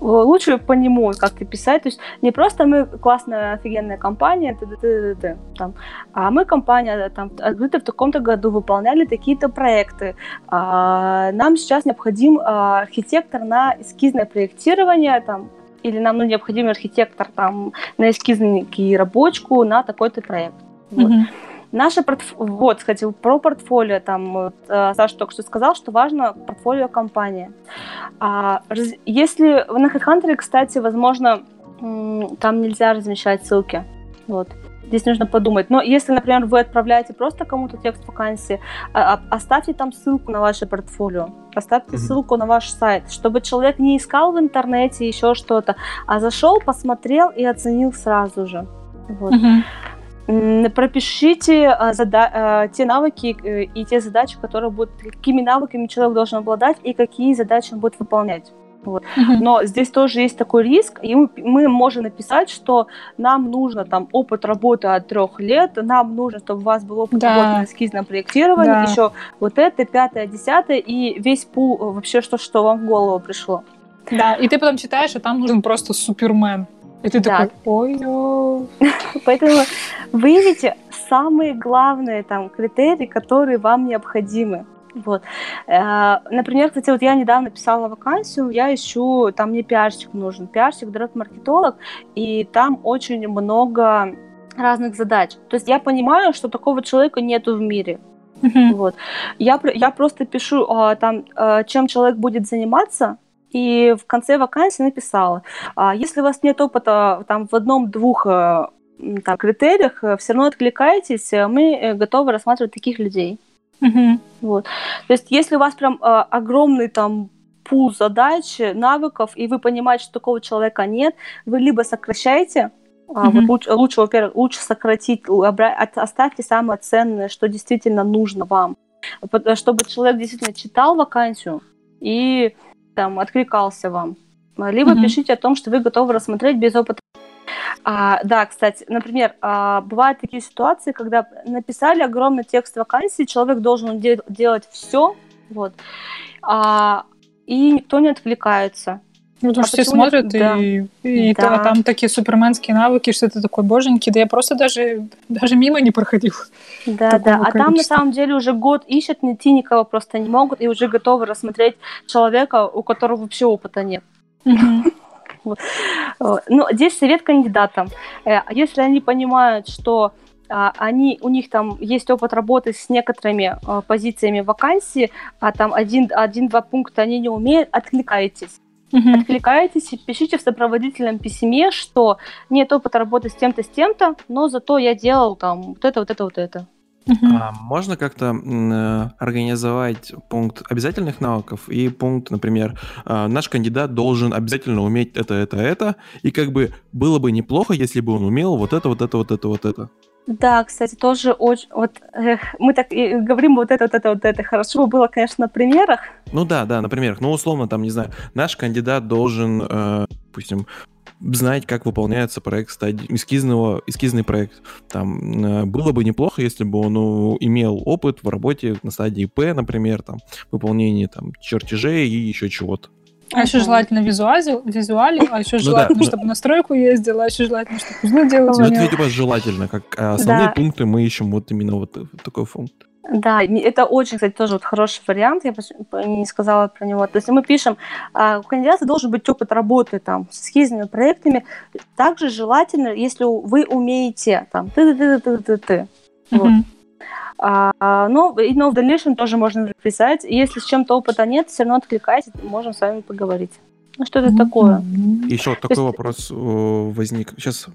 лучше по нему как-то писать. То есть не просто мы классная, офигенная компания, т -т -т -т -т, там, а мы компания там, открыта в таком-то году, выполняли такие-то проекты. А, нам сейчас необходим а, архитектор на эскизное проектирование, там, или нам ну, необходим архитектор там, на эскизный рабочку на такой-то проект. Вот. Наше портфолио, вот, кстати, про портфолио, там, вот, э, Саша только что сказал, что важно портфолио компании. А, раз, если на HeadHunter, кстати, возможно, там нельзя размещать ссылки, вот. Здесь нужно подумать. Но если, например, вы отправляете просто кому-то текст вакансии, а, а, оставьте там ссылку на ваше портфолио, оставьте mm-hmm. ссылку на ваш сайт, чтобы человек не искал в интернете еще что-то, а зашел, посмотрел и оценил сразу же. Вот. Mm-hmm. Пропишите а, зада- а, те навыки э, и те задачи, которые будут, какими навыками человек должен обладать и какие задачи он будет выполнять. Вот. Но здесь тоже есть такой риск, и мы, мы можем написать, что нам нужно там опыт работы от трех лет, нам нужно, чтобы у вас был опыт да. работы на эскизном проектировании, да. еще вот это, пятое, десятое, и весь пул вообще, что, что вам в голову пришло. Да, и ты потом читаешь, а там нужен просто супермен. И ты да. такой, ой Поэтому выявите самые главные там критерии, которые вам необходимы. Вот. Э, например, кстати, вот я недавно писала вакансию, я ищу, там мне пиарщик нужен, пиарщик, директ-маркетолог, и там очень много разных задач. То есть я понимаю, что такого человека нету в мире. Вот. Я, я просто пишу а, там, а, чем человек будет заниматься, и в конце вакансии написала, а, если у вас нет опыта там в одном-двух э, там, критериях, э, все равно откликаетесь, мы готовы рассматривать таких людей. Угу. Вот. То есть, если у вас прям э, огромный там пул задач, навыков, и вы понимаете, что такого человека нет, вы либо сокращаете, mm-hmm. а, вот лучше, лучше, во-первых, лучше сократить, оставьте самое ценное, что действительно нужно вам, чтобы человек действительно читал вакансию и там откликался вам. Либо mm-hmm. пишите о том, что вы готовы рассмотреть без опыта а, да, кстати, например, а, бывают такие ситуации, когда написали огромный текст вакансии, человек должен де- делать все, вот, а, и никто не отвлекается. Ну, потому а что все смотрят, да. и, и да. там такие суперменские навыки, что ты такой, боженький, да я просто даже, даже мимо не проходил. Да, да, а там на самом деле уже год ищет, найти никого просто не могут, и уже готовы рассмотреть человека, у которого вообще опыта нет. Ну, здесь совет кандидатам. Э, если они понимают, что а, они, у них там есть опыт работы с некоторыми а, позициями вакансии, а там один, один-два пункта они не умеют, откликайтесь. Откликайтесь и пишите в сопроводительном письме, что нет опыта работы с тем-то, с тем-то, но зато я делал там вот это, вот это, вот это. Uh-huh. А можно как-то э, организовать пункт обязательных навыков и пункт, например, э, наш кандидат должен обязательно уметь это, это, это, и как бы было бы неплохо, если бы он умел вот это, вот это, вот это, вот это. Да, кстати, тоже очень... Вот эх, мы так и говорим вот это, вот это, вот это. Хорошо бы было, конечно, на примерах. Ну да, да, на примерах. Ну, условно, там, не знаю, наш кандидат должен, э, допустим, знать, как выполняется проект стадии, эскизного, эскизный проект. Там э, было бы неплохо, если бы он ну, имел опыт в работе на стадии П, например, там, выполнении там, чертежей и еще чего-то. А еще желательно визуали, визуали, а еще желательно, ну, да, чтобы на стройку ездила, а еще желательно, чтобы узлы делать. Ну, это, видимо, желательно. Как а основные да. пункты мы ищем вот именно вот такой пункт. Да, это очень, кстати, тоже вот хороший вариант, я не сказала про него. То есть мы пишем, а, у кандидата должен быть опыт работы там с эскизными проектами. Также желательно, если вы умеете там ты-ты-ты-ты-ты-ты. Вот. А, но, но в дальнейшем тоже можно записать. Если с чем-то опыта нет, все равно откликайтесь, можем с вами поговорить. Ну, что это такое? Еще такой есть... вопрос возник. Сейчас,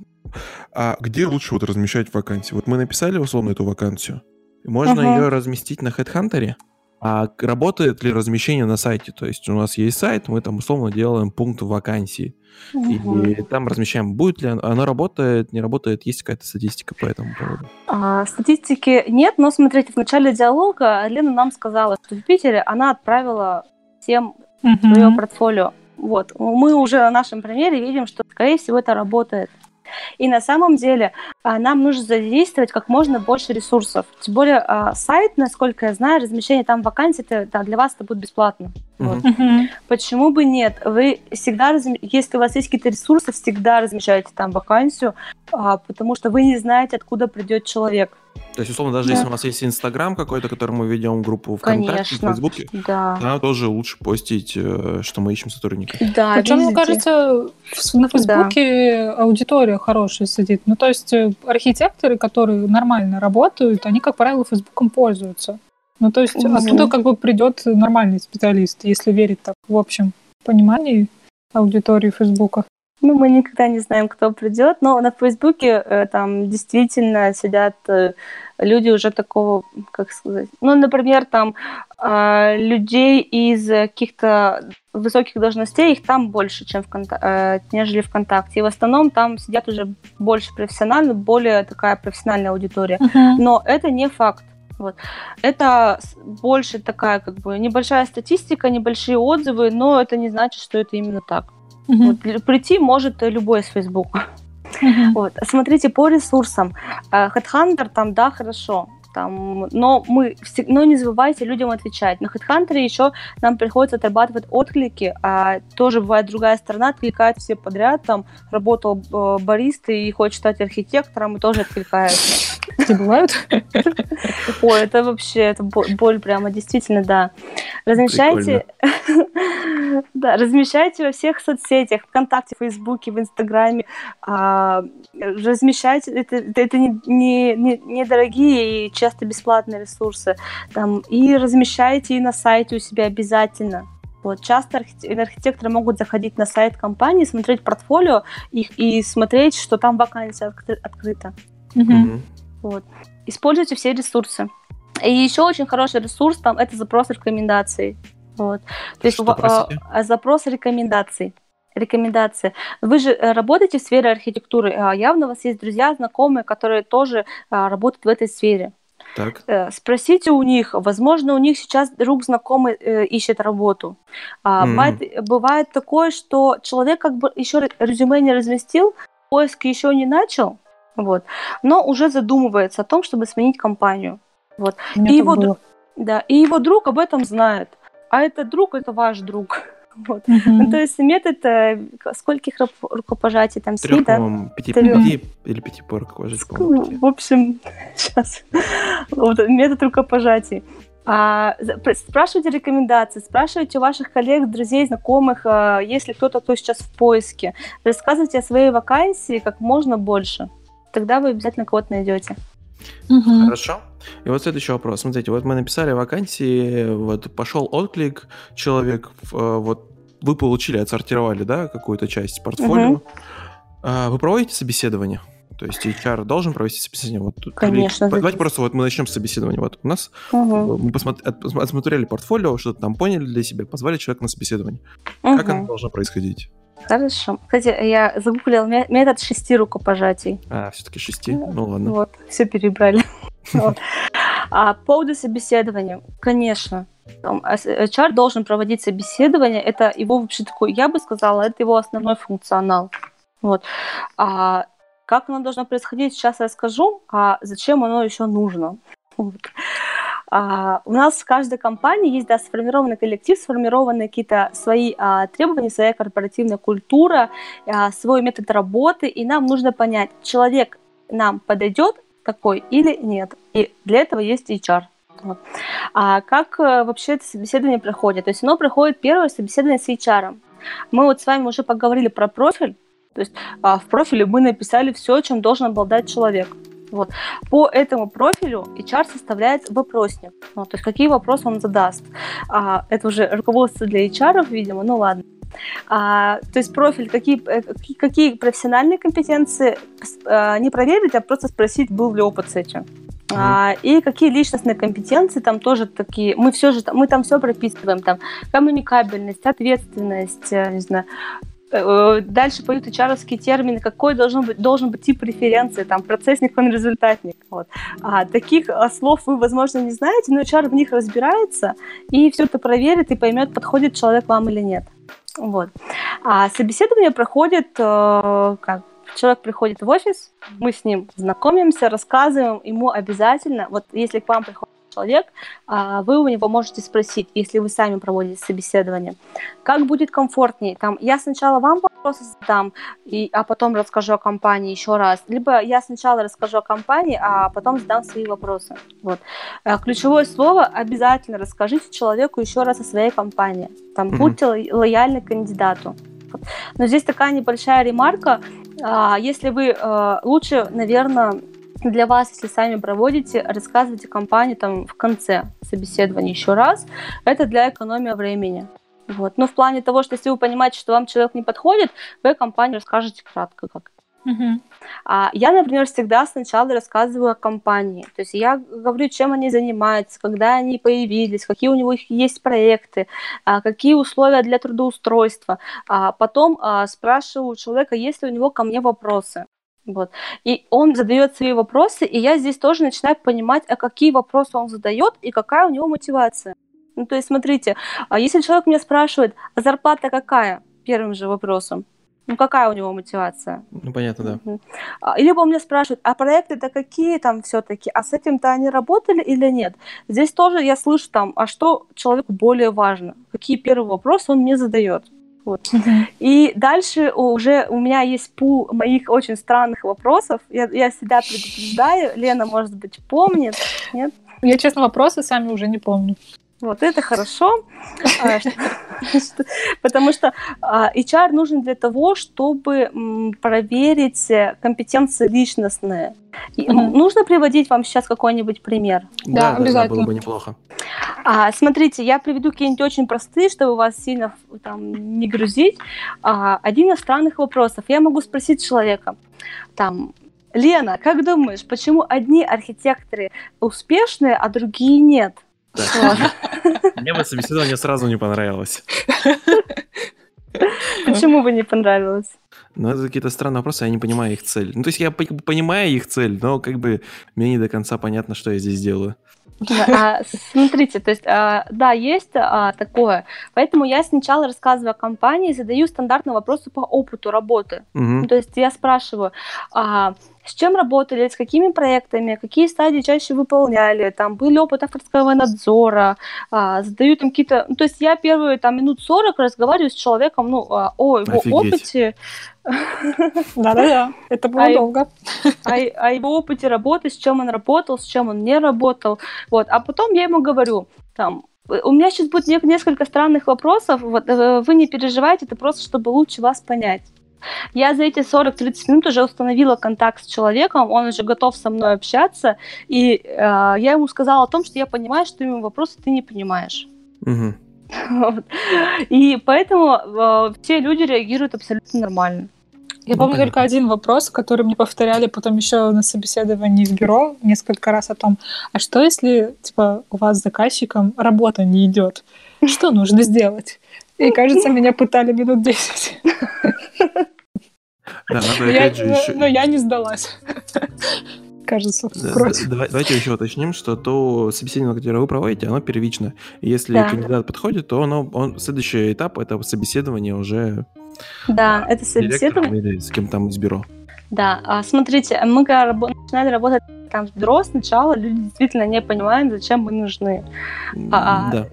а где лучше вот размещать вакансии? Вот мы написали условно эту вакансию, можно uh-huh. ее разместить на HeadHunter, а работает ли размещение на сайте? То есть у нас есть сайт, мы там условно делаем пункт вакансии. Uh-huh. И там размещаем, будет ли оно, оно работает, не работает, есть какая-то статистика по этому поводу? А, статистики нет, но смотрите, в начале диалога Лена нам сказала, что в Питере она отправила всем uh-huh. свое портфолио. Вот. Мы уже на нашем примере видим, что, скорее всего, это работает. И на самом деле а, нам нужно задействовать как можно больше ресурсов. Тем более а, сайт, насколько я знаю, размещение там вакансий, это, да, для вас это будет бесплатно. Вот. Uh-huh. Почему бы нет? Вы всегда, если у вас есть какие-то ресурсы, всегда размещайте там вакансию, а, потому что вы не знаете, откуда придет человек. То есть, условно, даже да. если у нас есть Инстаграм какой-то, который мы ведем группу ВКонтакте, в Фейсбуке, да. там тоже лучше постить, э, что мы ищем сотрудника. Да, Причем, мне кажется, на Фейсбуке да. аудитория хорошая сидит. Ну, то есть э, архитекторы, которые нормально работают, они, как правило, Фейсбуком пользуются. Ну, то есть угу. оттуда как бы придет нормальный специалист, если верить так в общем понимании аудитории Фейсбука. Ну, мы никогда не знаем, кто придет, но на Фейсбуке э, там действительно сидят э, люди уже такого, как сказать, ну, например, там э, людей из каких-то высоких должностей, их там больше, чем в э, нежели ВКонтакте. И в основном там сидят уже больше профессионально, более такая профессиональная аудитория. Мгм. Но это не факт. Вот. Это больше такая как бы небольшая статистика, небольшие отзывы, но это не значит, что это именно так. Мгм. Вот, прийти может любой с Фейсбука. Мгм. Вот. Смотрите, по ресурсам. Э, Headhunter там, да, хорошо. Там, но мы но не забывайте людям отвечать. На HeadHunter еще нам приходится отрабатывать отклики, а тоже бывает другая сторона, откликает все подряд, там работал э, баристой и хочет стать архитектором, и тоже откликает. Такие бывают? Ой, это вообще, это бо- боль прямо, действительно, да. Размещайте, да, размещайте во всех соцсетях, ВКонтакте, Фейсбуке, в Инстаграме. а, размещайте, это, это, это не, не, не- недорогие и часто бесплатные ресурсы. Там, и размещайте и на сайте у себя обязательно. Вот, часто архите- архитекторы могут заходить на сайт компании, смотреть портфолио их и смотреть, что там вакансия откры- открыта. Мгм. Мгм. Вот. Используйте все ресурсы. И еще очень хороший ресурс там это запрос рекомендаций. Вот. То есть Что, а, запрос рекомендаций. Рекомендации. Вы же э, работаете в сфере архитектуры. а Явно у вас есть друзья, знакомые, которые тоже работают в этой сфере. Так. Э, Спросите у них, возможно, у них сейчас друг знакомый э, ищет работу. А, Мгм. бывает, бывает такое, что человек как бы еще ре- резюме не разместил, поиск еще не начал, вот, но уже задумывается о том, чтобы сменить компанию. Вот. И его, было. да, и его друг об этом знает. А этот друг это ваш друг. Вот. Мгм. Ну, то есть метод э, скольких рукопожатий там Трех, СМИ, да? пяти, Трёх. пяти или пяти пор, по-моему, пяти. В общем, сейчас. Вот, метод рукопожатий. А, спрашивайте рекомендации, спрашивайте у ваших коллег, друзей, знакомых, а, если кто-то, кто сейчас в поиске. Рассказывайте о своей вакансии как можно больше. Тогда вы обязательно кого-то найдете. Мгм. Хорошо. И вот следующий вопрос. Смотрите, вот мы написали вакансии, вот пошел отклик, человек, э, вот вы получили, отсортировали, да, какую-то часть портфолио. А, Вы проводите собеседование? То есть HR должен провести собеседование? Вот, тут- Конечно, или- Давайте просто вот мы начнем с собеседования. Вот у нас Мгм. мы посмотр- от- осмотрели портфолио, что-то там поняли для себя, позвали человека на собеседование. Как Мгм. оно должно происходить? Хорошо. Кстати, я загуглила ме- метод шести рукопожатий. А, все-таки шести? Ну ладно. Вот, все перебрали. А по поводу собеседования, конечно, там, а HR должен проводить собеседование, это его вообще такой, я бы сказала, это его основной функционал. Вот. А как оно должно происходить, сейчас я расскажу, а зачем оно еще нужно. Вот. А, у нас в каждой компании есть да, сформированный коллектив, сформированы какие-то свои а, требования, своя корпоративная культура, а, свой метод работы, и нам нужно понять, человек нам подойдет такой или нет. И для этого есть HR. Вот. А как э, вообще это собеседование проходит? То есть оно проходит первое собеседование с HR. Мы вот с вами уже поговорили про профиль. То есть а, в профиле мы написали все, чем должен обладать человек. Вот. По этому профилю HR составляет вопросник. Ну, то есть какие вопросы он задаст. А, это уже руководство для HR, видимо, ну ладно. А, то есть профиль, какие, э, какие, профессиональные компетенции а, не проверить, а просто спросить, был ли опыт с этим. А, и какие личностные компетенции там тоже такие. Мы все же мы там все прописываем там коммуникабельность, ответственность, э, не знаю. Э, Дальше поют HR термины, какой должен быть, должен быть тип референции, там, процессник, он результатник. Вот. А, таких а, слов вы, возможно, не знаете, но HR в них разбирается и все это проверит и поймет, подходит человек вам или нет. Вот. А собеседование проходит, э, как человек приходит в офис, мы с ним знакомимся, рассказываем ему обязательно, вот если к вам приходит человек, а, вы у него можете спросить, если вы сами проводите собеседование, как будет комфортнее. Там, я сначала вам вопросы задам, и, а потом расскажу о компании еще раз. Либо я сначала расскажу о компании, а потом задам свои вопросы. Вот. Э, Ключевое слово обязательно расскажите человеку еще раз о своей компании. Там, Мгм. будьте ло- лояльны кандидату. Но здесь такая небольшая ремарка. А, Если вы э, лучше, наверное, для вас, если сами проводите, рассказывайте компании там в конце собеседования еще раз. Это для экономии времени. Вот. Но в плане того, что если вы понимаете, что вам человек не подходит, вы компании расскажете кратко, как Мгм. а я, например, всегда сначала рассказываю о компании. То есть я говорю, чем они занимаются, когда они появились, какие у него есть проекты, а, какие условия для трудоустройства. А потом а, спрашиваю у человека, есть ли у него ко мне вопросы. Вот. И он задает свои вопросы, и я здесь тоже начинаю понимать, а какие вопросы он задает и какая у него мотивация. Ну, то есть, смотрите, а если человек меня спрашивает, а зарплата какая? Первым же вопросом. Ну, какая у него мотивация? Ну, понятно, да. А, либо он меня спрашивает, а проекты-то какие там все-таки, а с этим-то они работали или нет? Здесь тоже я слышу там, а что человеку более важно? Какие первые вопросы он мне задает? Вот. Мгм. И дальше уже у меня есть пул моих очень странных вопросов. Я, я всегда предупреждаю. Лена, может быть, помнит. Нет? Я, честно, вопросы сами уже не помню. Вот это хорошо, а, потому что а, HR нужен для того, чтобы проверить э, компетенции личностные. Мгм. Нужно приводить вам сейчас какой-нибудь пример. Да, обязательно. было бы неплохо. А, смотрите, я приведу какие-нибудь очень простые, чтобы вас сильно там, не грузить. Один из странных вопросов. Я могу спросить человека, там, Лена, как думаешь, почему одни архитекторы успешные, а другие нет? Мне бы собеседование сразу не понравилось. Почему бы не понравилось? Но это какие-то странные вопросы, я не понимаю их цель. Ну, то есть я по- понимаю их цель, но как бы мне не до конца понятно, что я здесь делаю. Да, а, смотрите, то есть, а, да, есть а, такое. Поэтому я сначала рассказываю о компании, задаю стандартные вопросы по опыту работы. Ну, то есть я спрашиваю, а, с чем работали, с какими проектами, какие стадии чаще выполняли, там был ли опыт авторского надзора, а, задаю там какие-то... Ну, то есть я первые там минут 40 разговариваю с человеком, ну, а, о его Офигеть. опыте, Да-да-да, это было А и- долго. о, о его опыте работы, с чем он работал, с чем он не работал. Вот. А потом я ему говорю, там, у меня сейчас будет не- несколько странных вопросов, вот, э, вы не переживайте, это просто, чтобы лучше вас понять. Я за эти 40-30 минут уже установила контакт с человеком, он уже готов со мной общаться, и э, я ему сказала о том, что я понимаю, что ему вопросы ты не понимаешь. Мгм. Вот. И поэтому э, все люди реагируют абсолютно нормально. Я Ну, помню только один вопрос, который мне повторяли потом еще на собеседовании в бюро несколько раз о том, а что если типа у вас с заказчиком работа не идет? Что нужно сделать? И кажется, меня пытали минут 10. Да, надо Но я, опять же еще... но я не сдалась. Кажется, Давайте еще уточним, что то собеседование, которое вы проводите, оно первично. Если Да. кандидат подходит, то оно, он, следующий этап это собеседование уже Да, это собеседование. или с кем там из бюро. Да, а, смотрите, мы когда начинали работать там в бюро, сначала люди действительно не понимают, зачем мы нужны. А, а, Да.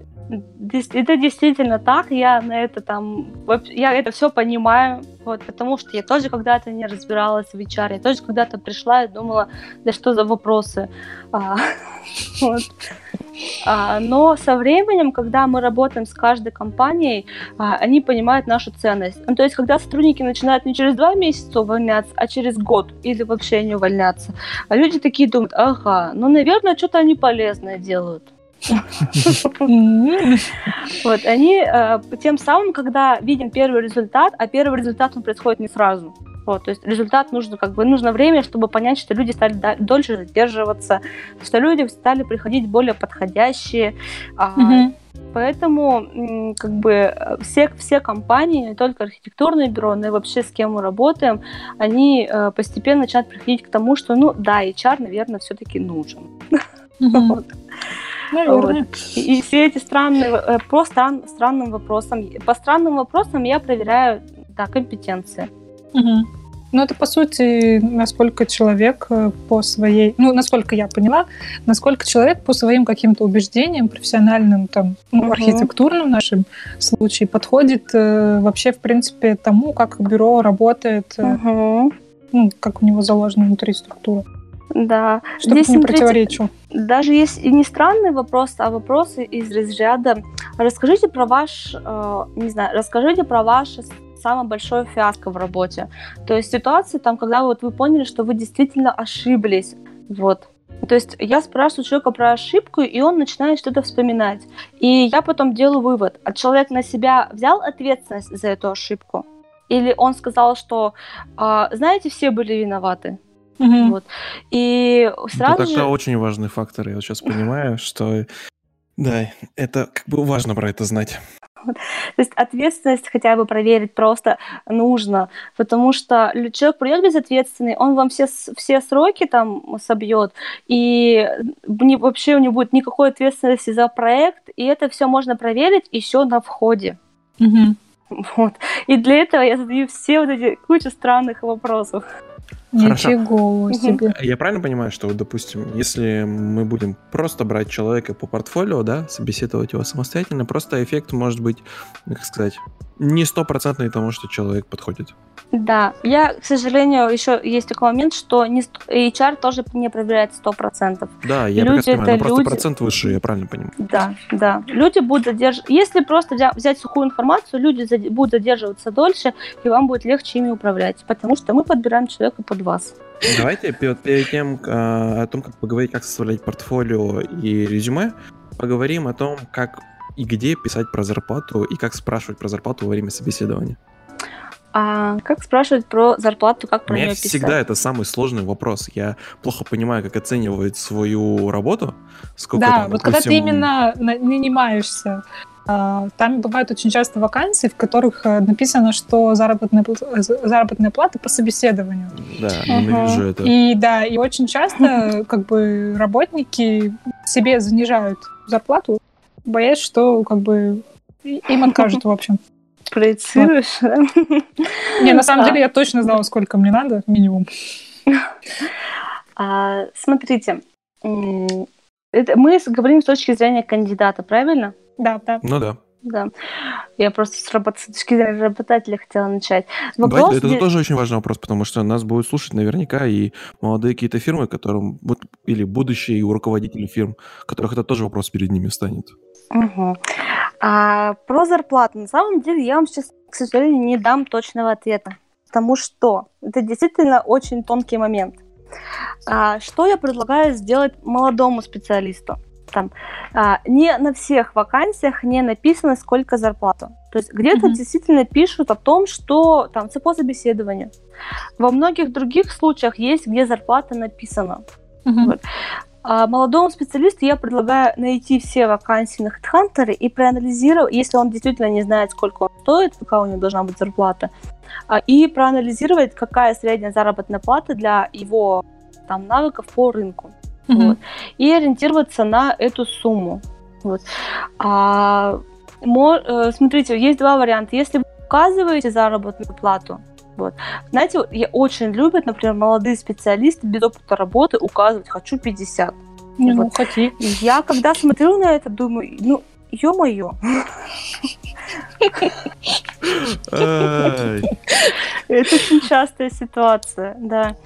Это действительно так, я на это там, я это все понимаю, вот, потому что я тоже когда-то не разбиралась в HR, я тоже когда-то пришла и думала, да что за вопросы. А, вот. А, но со временем, когда мы работаем с каждой компанией, а, они понимают нашу ценность. Ну, то есть, когда сотрудники начинают не через два месяца увольняться, а через год или вообще не увольняться, а люди такие думают, ага, ну, наверное, что-то они полезное делают. Вот, они э, тем самым, когда видим первый результат, а первый результат он происходит не сразу. Вот, то есть результат нужно как бы нужно время, чтобы понять, что люди стали дольше задерживаться, что люди стали приходить более подходящие. А. Поэтому как бы все, все компании, не только архитектурные бюро, но и вообще с кем мы работаем, они э, постепенно начинают приходить к тому, что, ну да, HR, наверное, все-таки нужен. Мгм. Вот. Наверное. И, и все эти странные, э, по стран, странным вопросам, по странным вопросам я проверяю, да, компетенции. Мгм. Ну, это, по сути, насколько человек э, по своей... Ну, насколько я поняла, насколько человек по своим каким-то убеждениям, профессиональным, там, ну, Мгм. архитектурным в нашем случае, подходит э, вообще, в принципе, тому, как бюро работает, э, Мгм. ну, как у него заложена внутри структура. Да. Чтобы Здесь, не смотрите, противоречил. Даже если и не странный вопрос, а вопросы из разряда «Расскажите про ваш, э, не знаю, расскажите про ваше самое большое фиаско в работе». То есть ситуация там, когда вот вы поняли, что вы действительно ошиблись, вот. То есть я спрашиваю человека про ошибку, и он начинает что-то вспоминать. И я потом делаю вывод, а человек на себя взял ответственность за эту ошибку? Или он сказал, что, а, знаете, все были виноваты? Мгм. Вот. И сразу это же... очень важный фактор. Я вот сейчас понимаю, что да, это как бы важно про это знать. То есть ответственность хотя бы проверить просто нужно, потому что человек придет безответственный, он вам все, все сроки там собьет, и не- вообще у него будет никакой ответственности за проект, и это все можно проверить еще на входе. Мгм. Вот. И для этого я задаю все вот эти кучу странных вопросов. Хорошо. Ничего себе. Я правильно понимаю, что, допустим, если мы будем просто брать человека по портфолио, да, собеседовать его самостоятельно, просто эффект может быть, как сказать, не стопроцентный тому, что человек подходит. Да, я, к сожалению, еще есть такой момент, что не, HR тоже не проверяет 100%. Да, я Люди прекрасно понимаю, это но просто люди. процент выше, я правильно понимаю. Да, да. Люди будут задерживаться. Если просто взя- взять сухую информацию, люди заде- будут задерживаться дольше, и вам будет легче ими управлять, потому что мы подбираем человека под вас. Давайте пе- перед тем, а, о том, как поговорить, как составлять портфолио и резюме, поговорим о том, как и где писать про зарплату и как спрашивать про зарплату во время собеседования. А как спрашивать про зарплату, как У про меня нее писать? всегда это самый сложный вопрос. Я плохо понимаю, как оценивать свою работу. Сколько Да, там, вот когда ты допустим, именно на- нанимаешься, а, там бывают очень часто вакансии, в которых э, написано, что заработная, э, заработная плата по собеседованию. Да, ненавижу это. И да, и очень часто как бы работники себе занижают зарплату, боясь, что как бы им откажут, в общем. Проецируешь? Не, на самом А. деле я точно знала, сколько мне надо, минимум. А, смотрите, это мы говорим с точки зрения кандидата, правильно? Да, да. Ну да. Да. Я просто с, работ- с точки зрения работодателя хотела начать. Давайте, Вопрос это здесь- тоже очень важный вопрос, потому что нас будут слушать наверняка и молодые какие-то фирмы, которым вот- или будущие руководители фирм, которых это тоже вопрос перед ними станет. Мгм. А, про зарплату. На самом деле я вам сейчас, к сожалению, не дам точного ответа. Потому что это действительно очень тонкий момент. А, что я предлагаю сделать молодому специалисту? Там, а, не на всех вакансиях не написано, сколько зарплату. То есть где-то Мгм. действительно пишут о том, что там это по собеседованию. Во многих других случаях есть, где зарплата написана. Мгм. Вот. А молодому специалисту я предлагаю найти все вакансии на HeadHunter и проанализировать, если он действительно не знает, сколько он стоит, какая у него должна быть зарплата, а, и проанализировать, какая средняя заработная плата для его там, навыков по рынку. Мгм. Вот. И ориентироваться на эту сумму. Вот. А, мо- э, смотрите, есть два варианта. Если вы указываете заработную плату, вот. Знаете, вот я очень любят, например, молодые специалисты без опыта работы указывать «хочу 50». Не, ну, Вот. хоти. И я, когда смотрю на это, думаю, ну, ё-моё, это очень частая ситуация, да.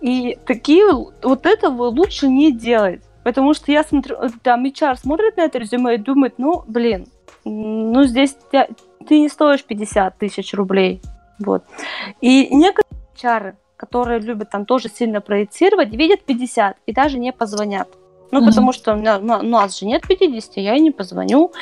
И такие, вот этого лучше не делать. Потому что я смотрю, э, там HR смотрит на это резюме и думает, ну, блин, ну, здесь ты не стоишь 50 тысяч рублей. Вот. И некоторые HR, которые любят там тоже сильно проецировать, видят 50 и даже не позвонят. Ну, Мгм. потому что у, меня- ну, у нас же нет 50, я и не позвоню.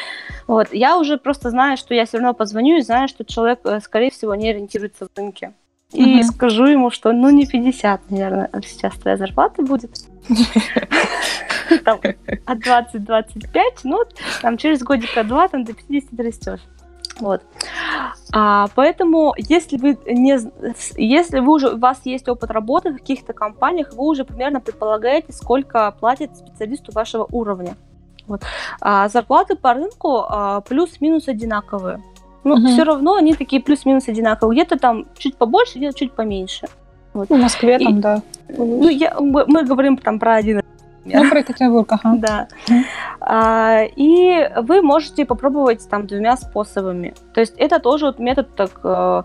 Вот. Я уже просто знаю, что я все равно позвоню и знаю, что человек, э, скорее всего, не ориентируется в рынке. И Мгм. скажу ему, что ну не 50, наверное, а сейчас твоя зарплата будет. Там, от 20-25, ну, там через годика два там до 50 растешь. Вот. А, поэтому, если вы не, если вы уже у вас есть опыт работы в каких-то компаниях, вы уже примерно предполагаете, сколько платит специалисту вашего уровня. Вот. А зарплаты по рынку а, плюс-минус одинаковые. Но Мгм. все равно они такие плюс-минус одинаковые. Где-то там чуть побольше, где-то чуть поменьше. В Москве И- там, да. Ну, я, мы, мы говорим там про один Ну, про Екатеринбург, ага. да. А, и вы можете попробовать там двумя способами. То есть это тоже вот метод так э,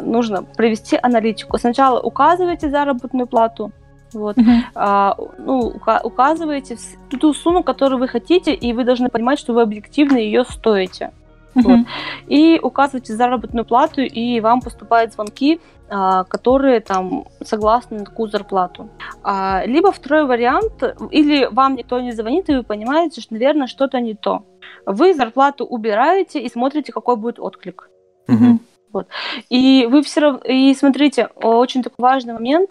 нужно провести аналитику. Сначала указываете заработную плату, вот, Мгм. а, ну, ука- указываете ту сумму, которую вы хотите, и вы должны понимать, что вы объективно ее стоите. Мгм. И указываете заработную плату, и вам поступают звонки, а, которые там согласны на такую зарплату. А, либо второй вариант, или вам никто не звонит, и вы понимаете, что, наверное, что-то не то. Вы зарплату убираете и смотрите, какой будет отклик. Вот. И вы все равно, и смотрите, очень такой важный момент,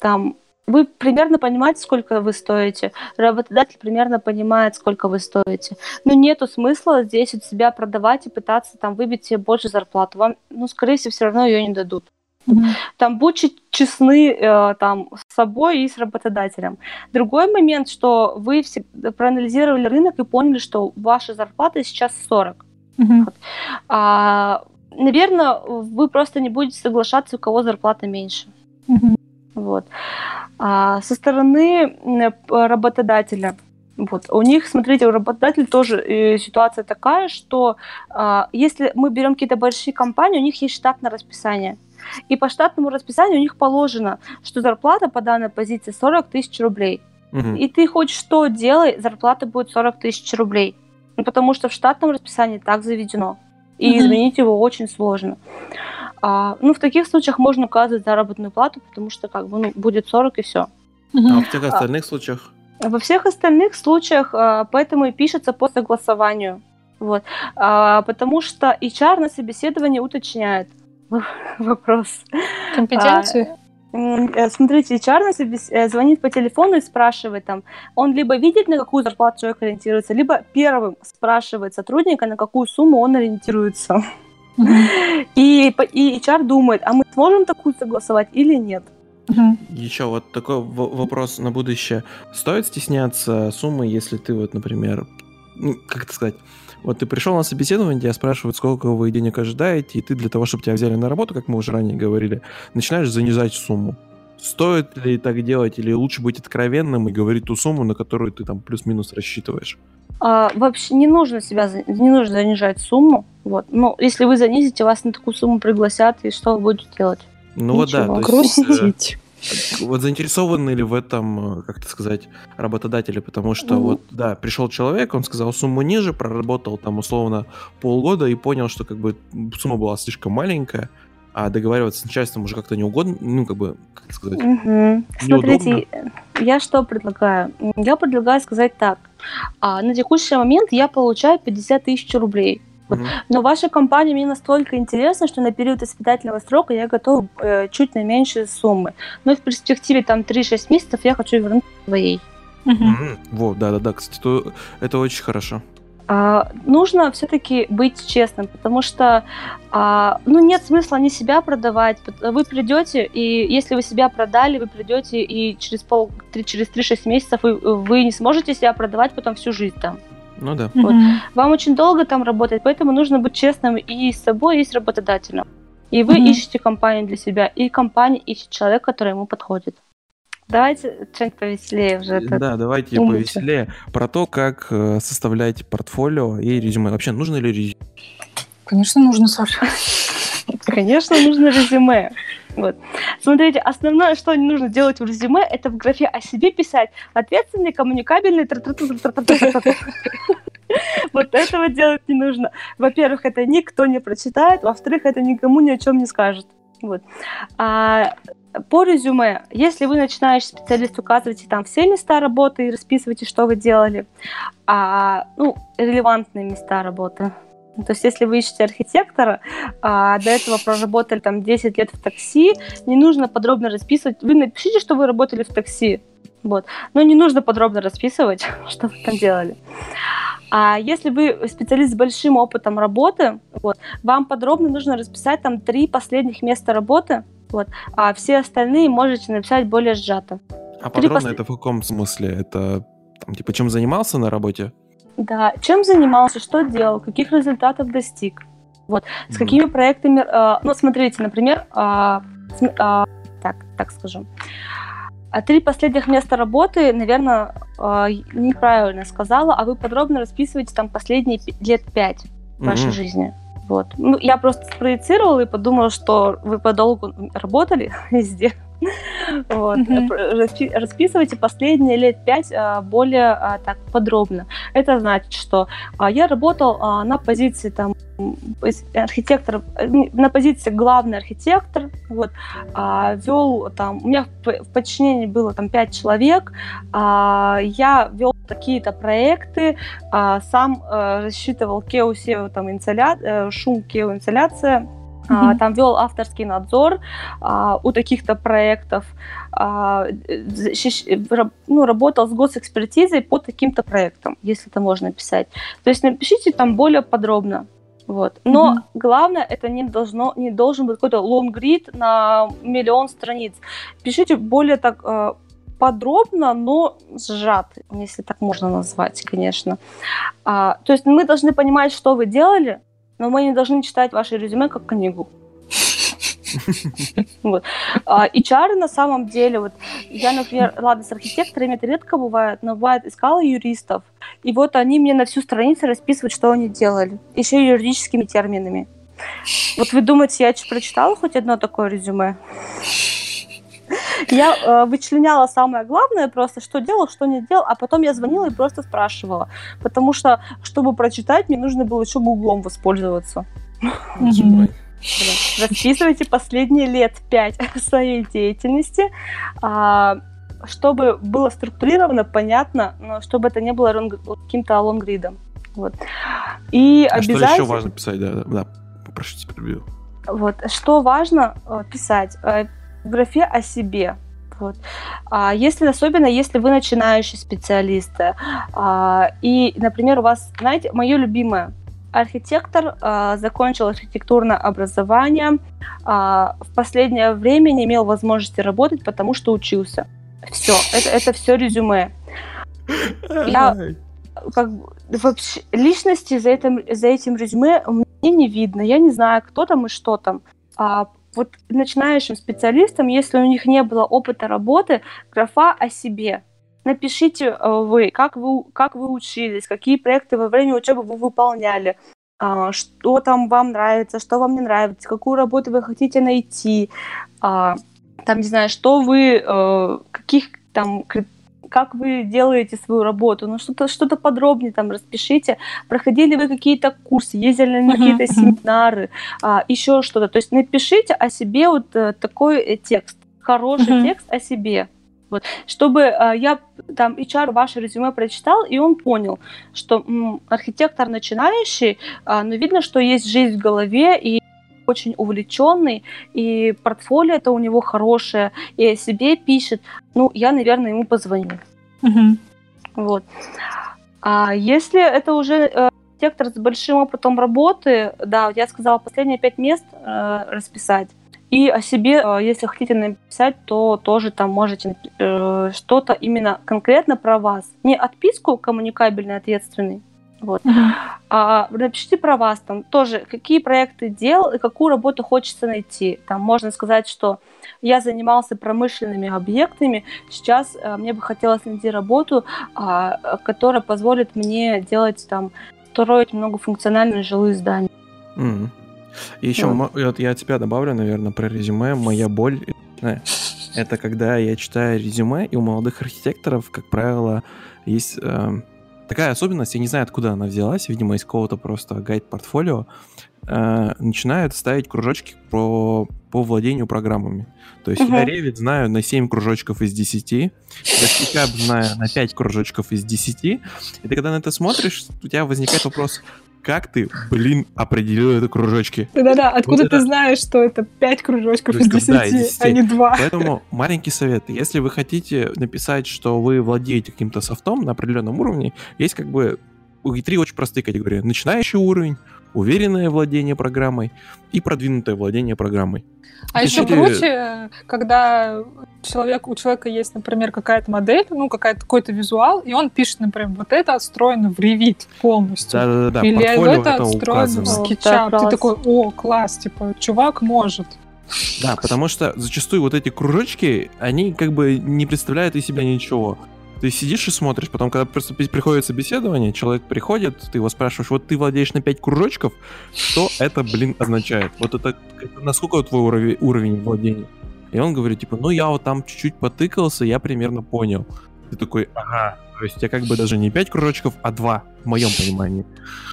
там, вы примерно понимаете, сколько вы стоите, работодатель примерно понимает, сколько вы стоите. Но нету смысла здесь от себя продавать и пытаться там выбить себе больше зарплату. Вам, ну, скорее всего, все равно ее не дадут. Мгм. Там будьте честны э, там, с собой и с работодателем. Другой момент, что вы всегда проанализировали рынок и поняли, что ваша зарплата сейчас 40. Мгм. А, наверное, вы просто не будете соглашаться, у кого зарплата меньше. Мгм. Вот. А со стороны работодателя, вот, у них, смотрите, у работодателя тоже э, ситуация такая, что а, если мы берем какие-то большие компании, у них есть штатное расписание. И по штатному расписанию у них положено, что зарплата по данной позиции 40 тысяч рублей. Мгм. И ты хоть что делай, зарплата будет 40 тысяч рублей. Ну, потому что в штатном расписании так заведено. И Мгм. изменить его очень сложно. А, ну, в таких случаях можно указывать заработную плату, потому что как бы ну, будет 40 и все. А в тех остальных случаях? Во всех остальных случаях а, поэтому и пишется по согласованию. Вот. А, потому что HR на собеседовании уточняет вопрос. Компетенции. М, э, Смотрите, HR э, звонит по телефону и спрашивает там, он либо видит, на какую зарплату человек ориентируется, либо первым спрашивает сотрудника, на какую сумму он ориентируется. И, и HR думает, а мы сможем такую согласовать или нет? Мгм. Еще вот такой в- вопрос на будущее. Стоит стесняться суммы, если ты вот, например, ну, как это сказать, вот ты пришел на собеседование, тебя спрашивают, сколько вы денег ожидаете, и ты для того, чтобы тебя взяли на работу, как мы уже ранее говорили, начинаешь занижать сумму. Стоит ли так делать, или лучше быть откровенным и говорить ту сумму, на которую ты там плюс-минус рассчитываешь? А, вообще не нужно себя, не нужно занижать сумму. Вот. Но если вы занизите, вас на такую сумму пригласят, и что вы будете делать? Ну вот да, есть, э, Грустить. Вот заинтересованы ли в этом, э, как это сказать, работодатели? Потому что Ну. вот, да, пришел человек, он сказал сумму ниже, проработал там условно полгода и понял, что как бы сумма была слишком маленькая, а договариваться с начальством уже как-то неугодно, ну, как бы, как это сказать, Мгм. Смотрите, я что предлагаю? Я предлагаю сказать так. А, на текущий момент я получаю 50 тысяч рублей. Вот. Мгм. Но ваша компания мне настолько интересна, что на период испытательного срока я готова э, чуть на меньшие суммы. Но в перспективе там 3-6 месяцев я хочу вернуться к своей. Мгм. Мгм. Вот, да-да-да, кстати, то- это очень хорошо. А, нужно все-таки быть честным, потому что а, ну, нет смысла не себя продавать. Вы придете, и если вы себя продали, вы придете, и через, пол, три- через 3-6 месяцев вы, вы не сможете себя продавать потом всю жизнь там. Ну да. Мгм. Вам очень долго там работать, поэтому нужно быть честным и с собой, и с работодателем. И вы Мгм. ищете компанию для себя, и компания ищет человека, который ему подходит. Давайте что-нибудь повеселее уже. Да, давайте умничай. повеселее про то, как э, составлять портфолио и резюме. Вообще, нужно ли резюме? Конечно, нужно, Саша. Конечно, нужно резюме. Вот. Смотрите, основное, что не нужно делать в резюме, это в графе о себе писать ответственный, коммуникабельный. Вот этого делать не нужно. Во-первых, это никто не прочитает, во-вторых, это никому ни о чем не скажет. Вот. А по резюме, если вы начинающий специалист, указывайте там все места работы и расписывайте, что вы делали, а, ну, релевантные места работы. Ну, То есть, если вы ищете архитектора, а до этого проработали там 10 лет в такси, не нужно подробно расписывать. Вы напишите, что вы работали в такси, вот. Но не нужно подробно расписывать, что вы там делали. А если вы специалист с большим опытом работы, вот, вам подробно нужно расписать там три последних места работы, вот, а все остальные можете написать более сжато. А Три подробно посл- это в каком смысле? Это, там, типа, чем занимался на работе? Да, чем занимался, что делал, каких результатов достиг. Вот, с Мгм. какими проектами... э, ну, смотрите, например, см- а, так, так скажу. А три последних места работы, наверное, неправильно сказала, а вы подробно расписываете там последние лет пять вашей Мгм. жизни. Вот. Ну, я просто спроецировала и подумала, что вы подолгу работали везде. Вот. Распи- Расписывайте последние лет пять а, более а, так подробно. Это значит, что а, я работал на позиции там архитектор на позиции главный архитектор, вот, вел там, у меня в, подчинении было там пять человек, я вел какие-то проекты, а, сам а, рассчитывал SEO, там, инсоля... Э, шум, KEO, инсоляция, Mm-hmm. Там вел авторский надзор а, у таких-то проектов, а, ну, работал с госэкспертизой по таким-то проектам, если это можно писать. То есть напишите там более подробно. Вот. Но mm-hmm. главное, это не должно, не должен быть какой-то лонгрид на миллион страниц. Пишите более так э, подробно, но сжато, если так можно назвать, конечно. А, то есть мы должны понимать, что вы делали, но мы не должны читать ваше резюме как книгу. Вот. А, HR на самом деле, вот я, например, ладно, с архитекторами это редко бывает, но бывает, искала юристов, и вот они мне на всю страницу расписывают, что они делали, еще и юридическими терминами. Вот вы думаете, я прочитала хоть одно такое резюме? Я э, вычленяла самое главное просто, что делал, что не делал, а потом я звонила и просто спрашивала. Потому что, чтобы прочитать, мне нужно было еще гуглом воспользоваться. Расписывайте последние лет пять своей деятельности, а, чтобы было структурировано, понятно, но чтобы это не было каким-то лонгридом. Вот. И а обязательно... что еще важно писать? Да, да, да. Прошу тебя, перебью. Вот. Что важно э, писать? Э, в графе о себе. Вот. А если, особенно если вы начинающий специалист, а, и, например, у вас, знаете, мое любимое, архитектор, а, закончил архитектурное образование, а, в последнее время не имел возможности работать, потому что учился. Все, это, это все резюме. Я как вообще личности за этим, за этим резюме мне не видно. Я не знаю, кто там и что там. А, вот начинающим специалистам, если у них не было опыта работы, графа о себе. Напишите э, вы, как вы, как вы учились, какие проекты во время учебы вы выполняли, а, что там вам нравится, что вам не нравится, какую работу вы хотите найти, а, там, не знаю, что вы, э, каких там как вы делаете свою работу, ну что-то что подробнее там распишите, проходили вы какие-то курсы, ездили на какие-то семинары, а, еще что-то, то есть напишите о себе вот э, такой э, текст, хороший текст о себе, вот, чтобы э, я там HR ваше резюме прочитал, и он понял, что м, архитектор начинающий, э, но видно, что есть жизнь в голове, и очень увлеченный, и портфолио это у него хорошее, и о себе пишет, ну, я, наверное, ему позвоню. Угу. Вот. А если это уже э, сектор с большим опытом работы, да, я сказала, последние пять мест э, расписать. И о себе, э, если хотите написать, то тоже там можете э, что-то именно конкретно про вас. Не отписку коммуникабельный, ответственный, вот. Uh-huh. А, напишите про вас там тоже, какие проекты делал и какую работу хочется найти. Там можно сказать, что я занимался промышленными объектами, сейчас а, мне бы хотелось найти работу, а, которая позволит мне делать там, строить многофункциональные жилые здания. Mm. И еще вот. вот я от тебя добавлю, наверное, про резюме. Моя боль это когда я читаю резюме, и у молодых архитекторов, как правило, есть э, такая особенность, я не знаю, откуда она взялась, видимо, из какого-то просто гайд-портфолио, э, начинают ставить кружочки по, по владению программами. То есть uh-huh. я Revit знаю на 7 кружочков из 10, я SketchUp знаю на 5 кружочков из 10, и ты когда на это смотришь, у тебя возникает вопрос, как ты, блин, определил это кружочки? Да-да-да, откуда вот ты это... знаешь, что это 5 кружочков из 10, да, из 10, а не 2? Поэтому маленький совет. Если вы хотите написать, что вы владеете каким-то софтом на определенном уровне, есть как бы три очень простые категории. Начинающий уровень, уверенное владение программой и продвинутое владение программой. А еще круче, когда человек, у человека есть, например, какая-то модель, ну, какая-то, какой-то визуал, и он пишет, например, вот это отстроено в Revit полностью. Да-да-да. Или это, это отстроено в SketchUp. Ты такой, о, класс, типа, чувак может. Да, потому что зачастую вот эти кружочки, они как бы не представляют из себя ничего. Ты сидишь и смотришь, потом, когда просто приходит собеседование, человек приходит, ты его спрашиваешь, вот ты владеешь на 5 кружочков, что это, блин, означает? Вот это, это насколько твой уровень, уровень владения? И он говорит, типа, ну я вот там чуть-чуть потыкался, я примерно понял. Ты такой, ага, то есть тебя как бы даже не 5 кружочков, а 2, в моем понимании.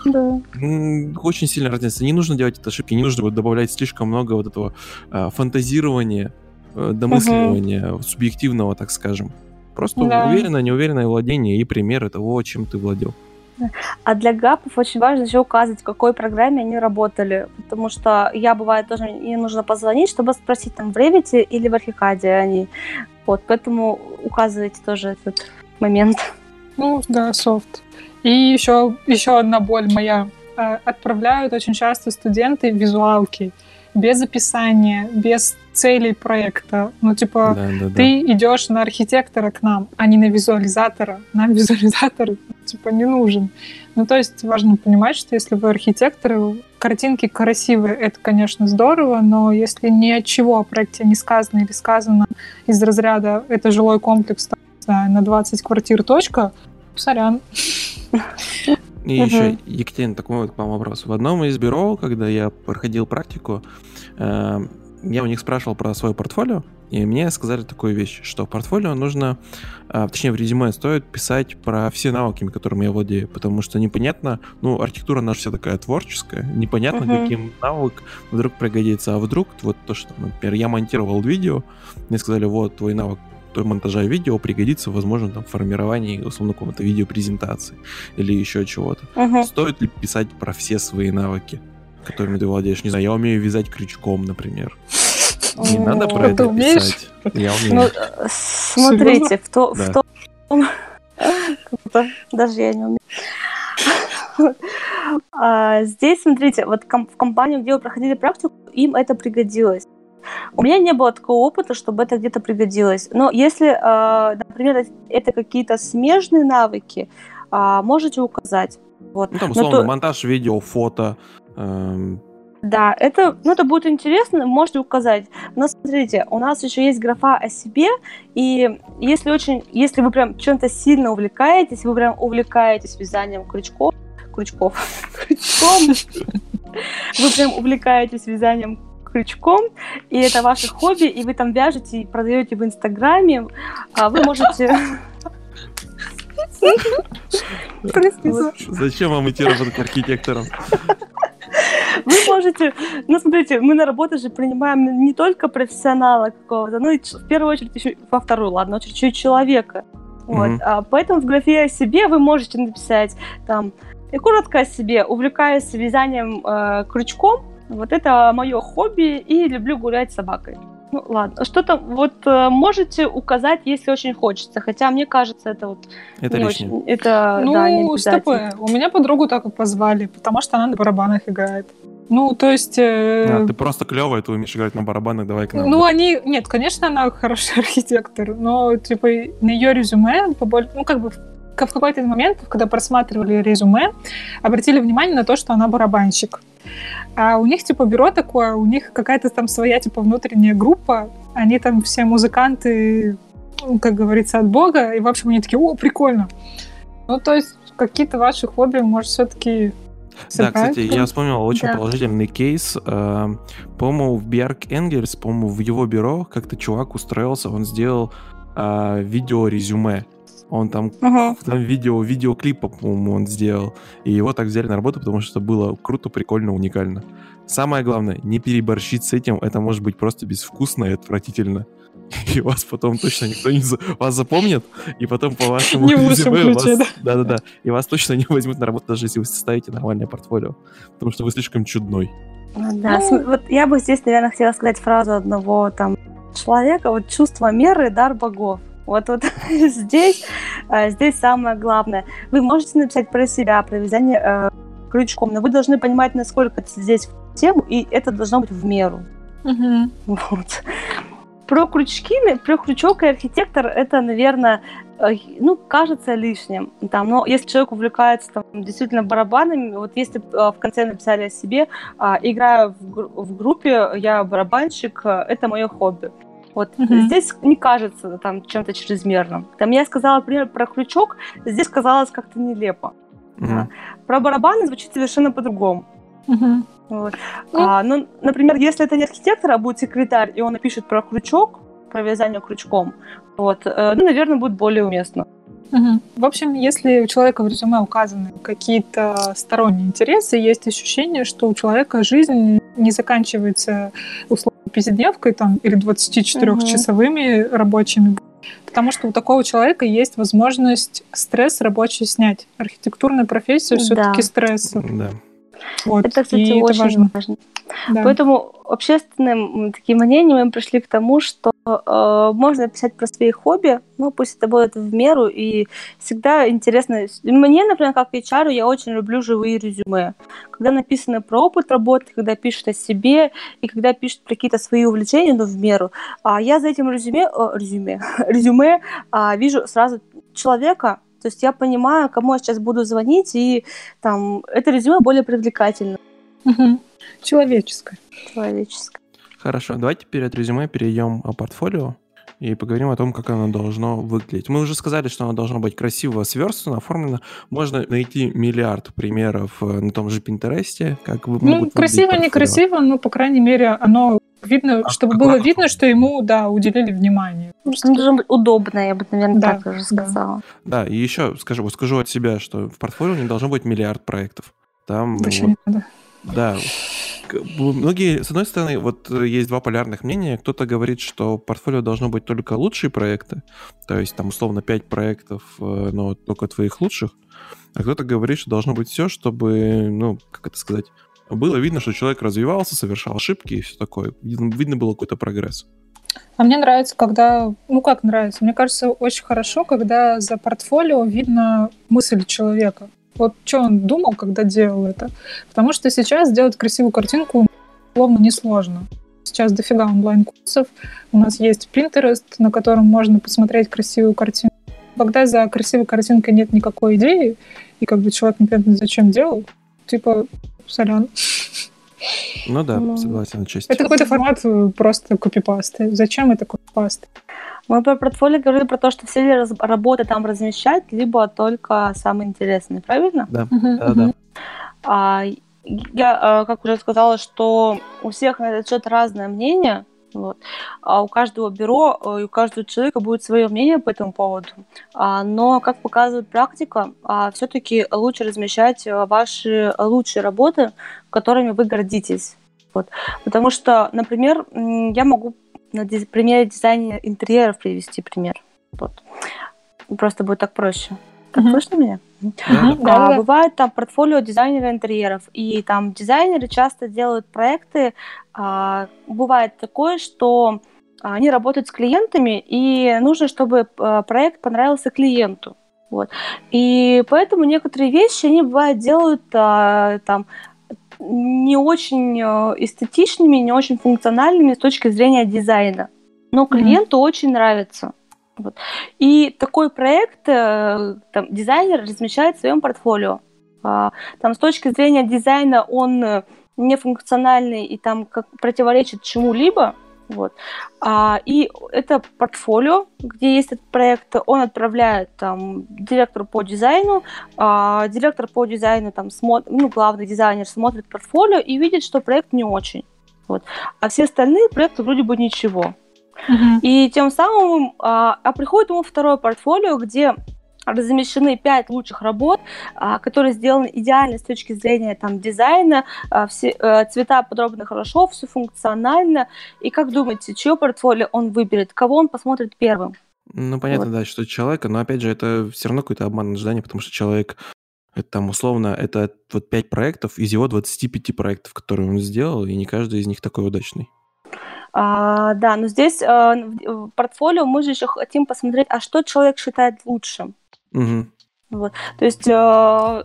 Да. Очень сильно разница. Не нужно делать эти ошибки, не нужно вот добавлять слишком много вот этого а, фантазирования, э, домысливания, угу. субъективного, так скажем. Просто да. уверенное, неуверенное владение и примеры того, чем ты владел. А для гапов очень важно еще указывать, в какой программе они работали, потому что я, бывает, тоже мне нужно позвонить, чтобы спросить, там, в Revit или в Архикаде они. Вот, поэтому указывайте тоже этот момент. Ну, да, софт. И еще, еще одна боль моя. Э, отправляют очень часто студенты визуалки без описания, без целей проекта. Ну, типа, да, да, ты да. идешь на архитектора к нам, а не на визуализатора. Нам визуализатор, типа, не нужен. Ну, то есть важно понимать, что если вы архитектор, картинки красивые, это, конечно, здорово, но если ни от чего о проекте не сказано или сказано из разряда «это жилой комплекс на 20 квартир, точка», сорян. И угу. еще, Екатерина, такой вот к вам вопрос. В одном из бюро, когда я проходил практику, э, я у них спрашивал про свое портфолио, и мне сказали такую вещь, что портфолио нужно, э, точнее в резюме стоит писать про все навыки, которыми я владею, потому что непонятно, ну, архитектура наша вся такая творческая, непонятно, uh каким навык вдруг пригодится, а вдруг вот то, что, например, я монтировал видео, мне сказали, вот, твой навык монтажа видео пригодится, возможно, там, в формировании, условно, какого-то видеопрезентации или еще чего-то. Uh-huh. Стоит ли писать про все свои навыки, которыми ты владеешь? Не знаю, я умею вязать крючком, например. Не надо про это писать. Я умею. Ну, смотрите, в, том... Даже я не умею. А, здесь, смотрите, вот в компанию, где вы проходили практику, им это пригодилось. У меня не было такого опыта, чтобы это где-то пригодилось. Но если, э, например, это какие-то смежные навыки, э, можете указать. Вот. Ну, там, условно, то... монтаж видео, фото. Эм... Да, это, ну, это будет интересно, можете указать. Но смотрите, у нас еще есть графа о себе, и если очень, если вы прям чем-то сильно увлекаетесь, вы прям увлекаетесь вязанием крючков, крючков, крючком, вы прям увлекаетесь вязанием крючком, и это ваше хобби, и вы там вяжете и продаете в Инстаграме, а вы можете... Зачем вам идти работать архитектором? Вы можете, ну смотрите, мы на работу же принимаем не только профессионала какого-то, ну и в первую очередь еще во вторую, ладно, очередь еще и человека. Вот. Mm-hmm. А, поэтому в графе о себе вы можете написать там и коротко о себе, увлекаюсь вязанием э, крючком, вот это мое хобби, и люблю гулять с собакой. Ну ладно, что-то вот э, можете указать, если очень хочется, хотя мне кажется, это вот это не лишнее. очень, это ну, да, не стоп, у меня подругу так и позвали, потому что она на барабанах играет. Ну, то есть... Э... А, ты просто клевая, ты умеешь играть на барабанах, давай к нам. Ну, они... Нет, конечно, она хороший архитектор, но, типа, на ее резюме, ну, как бы в какой-то момент, когда просматривали резюме, обратили внимание на то, что она барабанщик. А у них, типа, бюро такое, у них какая-то там своя, типа, внутренняя группа, они там все музыканты, ну, как говорится, от бога, и, в общем, они такие, о, прикольно. Ну, то есть, какие-то ваши хобби, может, все-таки да, кстати, я вспомнил очень да. положительный кейс. Э, по-моему, в Бьярк Энгельс, по-моему, в его бюро как-то чувак устроился, он сделал э, видео-резюме. Он там, ага. там видео, видеоклип, по-моему, он сделал. И его так взяли на работу, потому что это было круто, прикольно, уникально. Самое главное, не переборщить с этим. Это может быть просто безвкусно и отвратительно. И вас потом точно никто не... За... Вас запомнит, и потом по вашему не резюме вас... да? Да-да-да. И вас точно не возьмут на работу, даже если вы составите нормальное портфолио. Потому что вы слишком чудной. Ну да, ну... вот я бы здесь, наверное, хотела сказать фразу одного там человека, вот чувство меры, дар богов. Вот, вот здесь, э, здесь самое главное. Вы можете написать про себя, про вязание э, крючком, но вы должны понимать, насколько это здесь в тему, и это должно быть в меру. Uh-huh. Вот. Про крючки, про крючок и архитектор, это, наверное, э, ну, кажется лишним. Там, но если человек увлекается там, действительно барабанами, вот если в конце написали о себе, а, играю в, в группе, я барабанщик, это мое хобби. Вот угу. здесь не кажется там чем-то чрезмерным. Там я сказала, например, про крючок, здесь казалось как-то нелепо. Да. Про барабаны звучит совершенно по-другому. Угу. Вот. Ну. А, ну, например, если это не архитектор, а будет секретарь, и он напишет про крючок, про вязание крючком. Вот. Э, ну, наверное, будет более уместно. Угу. В общем, если у человека в резюме указаны какие-то сторонние интересы, есть ощущение, что у человека жизнь не заканчивается условно пятидневкой там, или 24-часовыми угу. рабочими, потому что у такого человека есть возможность стресс рабочий снять. Архитектурная профессия все-таки да. стресс. Да. Вот. Это, кстати, и очень это важно. важно. Да. Поэтому общественным таким мнением мы пришли к тому, что э, можно писать про свои хобби, ну пусть это будет в меру, и всегда интересно. Мне, например, как HR, я очень люблю живые резюме. Когда написано про опыт работы, когда пишут о себе, и когда пишут про какие-то свои увлечения, но в меру. А я за этим резюме, о, резюме, резюме а, вижу сразу человека, то есть я понимаю, кому я сейчас буду звонить, и там это резюме более привлекательно. Угу. Человеческое. Человеческое. Хорошо, давайте перед резюме перейдем о портфолио и поговорим о том, как оно должно выглядеть. Мы уже сказали, что оно должно быть красиво сверстано, оформлено. Можно найти миллиард примеров э, на том же Пинтересте, как вы Ну, красиво, некрасиво, но, по крайней мере, оно видно, а чтобы было видно, что ему, да, уделили внимание. Просто... Ну, должно быть удобно, я бы, наверное, да, так уже сказала. Да. да, и еще скажу, скажу от себя, что в портфолио не должно быть миллиард проектов. Там Вообще вот, не надо. Да. Многие, с одной стороны, вот есть два полярных мнения. Кто-то говорит, что портфолио должно быть только лучшие проекты, то есть там условно 5 проектов, э, но только твоих лучших. А кто-то говорит, что должно быть все, чтобы, ну, как это сказать, было видно, что человек развивался, совершал ошибки и все такое. Видно было какой-то прогресс. А мне нравится, когда... Ну, как нравится? Мне кажется, очень хорошо, когда за портфолио видно мысль человека. Вот что он думал, когда делал это. Потому что сейчас сделать красивую картинку словно несложно. Сейчас дофига онлайн-курсов. У нас есть Pinterest, на котором можно посмотреть красивую картинку. Когда за красивой картинкой нет никакой идеи, и как бы человек непонятно зачем делал, типа, сорян. Ну да, ну, согласен отчасти. Это какой-то формат э, просто копипасты. Зачем это копипасты? Мы про портфолио говорили про то, что все работы там размещать, либо только самые интересные, правильно? Да, да, да. А, я, а, как уже сказала, что у всех на этот счет разное мнение. Вот. А у каждого бюро э, и у каждого человека будет свое мнение по этому поводу. А, но, как показывает практика, а, все-таки лучше размещать э, ваши лучшие работы, которыми вы гордитесь. Вот. Потому что, например, я могу на примере дизайна интерьеров привести пример. Вот. Просто будет так проще. Так mm-hmm. слышно меня? Mm-hmm. А, да, бывает там портфолио дизайнера интерьеров, и там дизайнеры часто делают проекты. А, бывает такое, что они работают с клиентами, и нужно, чтобы а, проект понравился клиенту. Вот. И поэтому некоторые вещи они бывают делают а, там не очень э, эстетичными, не очень функциональными с точки зрения дизайна. Но клиенту mm-hmm. очень нравится. Вот. И такой проект э, там, дизайнер размещает в своем портфолио. А, там с точки зрения дизайна он э, не функциональный и там как противоречит чему-либо, вот. А, и это портфолио, где есть этот проект, он отправляет там директору по дизайну, а, директор по дизайну там смотрит, ну, главный дизайнер смотрит портфолио и видит, что проект не очень. Вот. А все остальные проекты вроде бы ничего. Uh-huh. И тем самым а, а приходит ему второе портфолио, где размещены пять лучших работ, а, которые сделаны идеально с точки зрения там, дизайна, а, все, э, цвета подробно хорошо, все функционально. И как думаете, чье портфолио он выберет, кого он посмотрит первым? Ну, понятно, вот. да, что человека, но опять же, это все равно какой-то обман ожидания, потому что человек, это там условно, это вот пять проектов из его 25 проектов, которые он сделал, и не каждый из них такой удачный. А, да, но здесь а, в портфолио мы же еще хотим посмотреть, а что человек считает лучшим. Угу. Вот. То есть, э,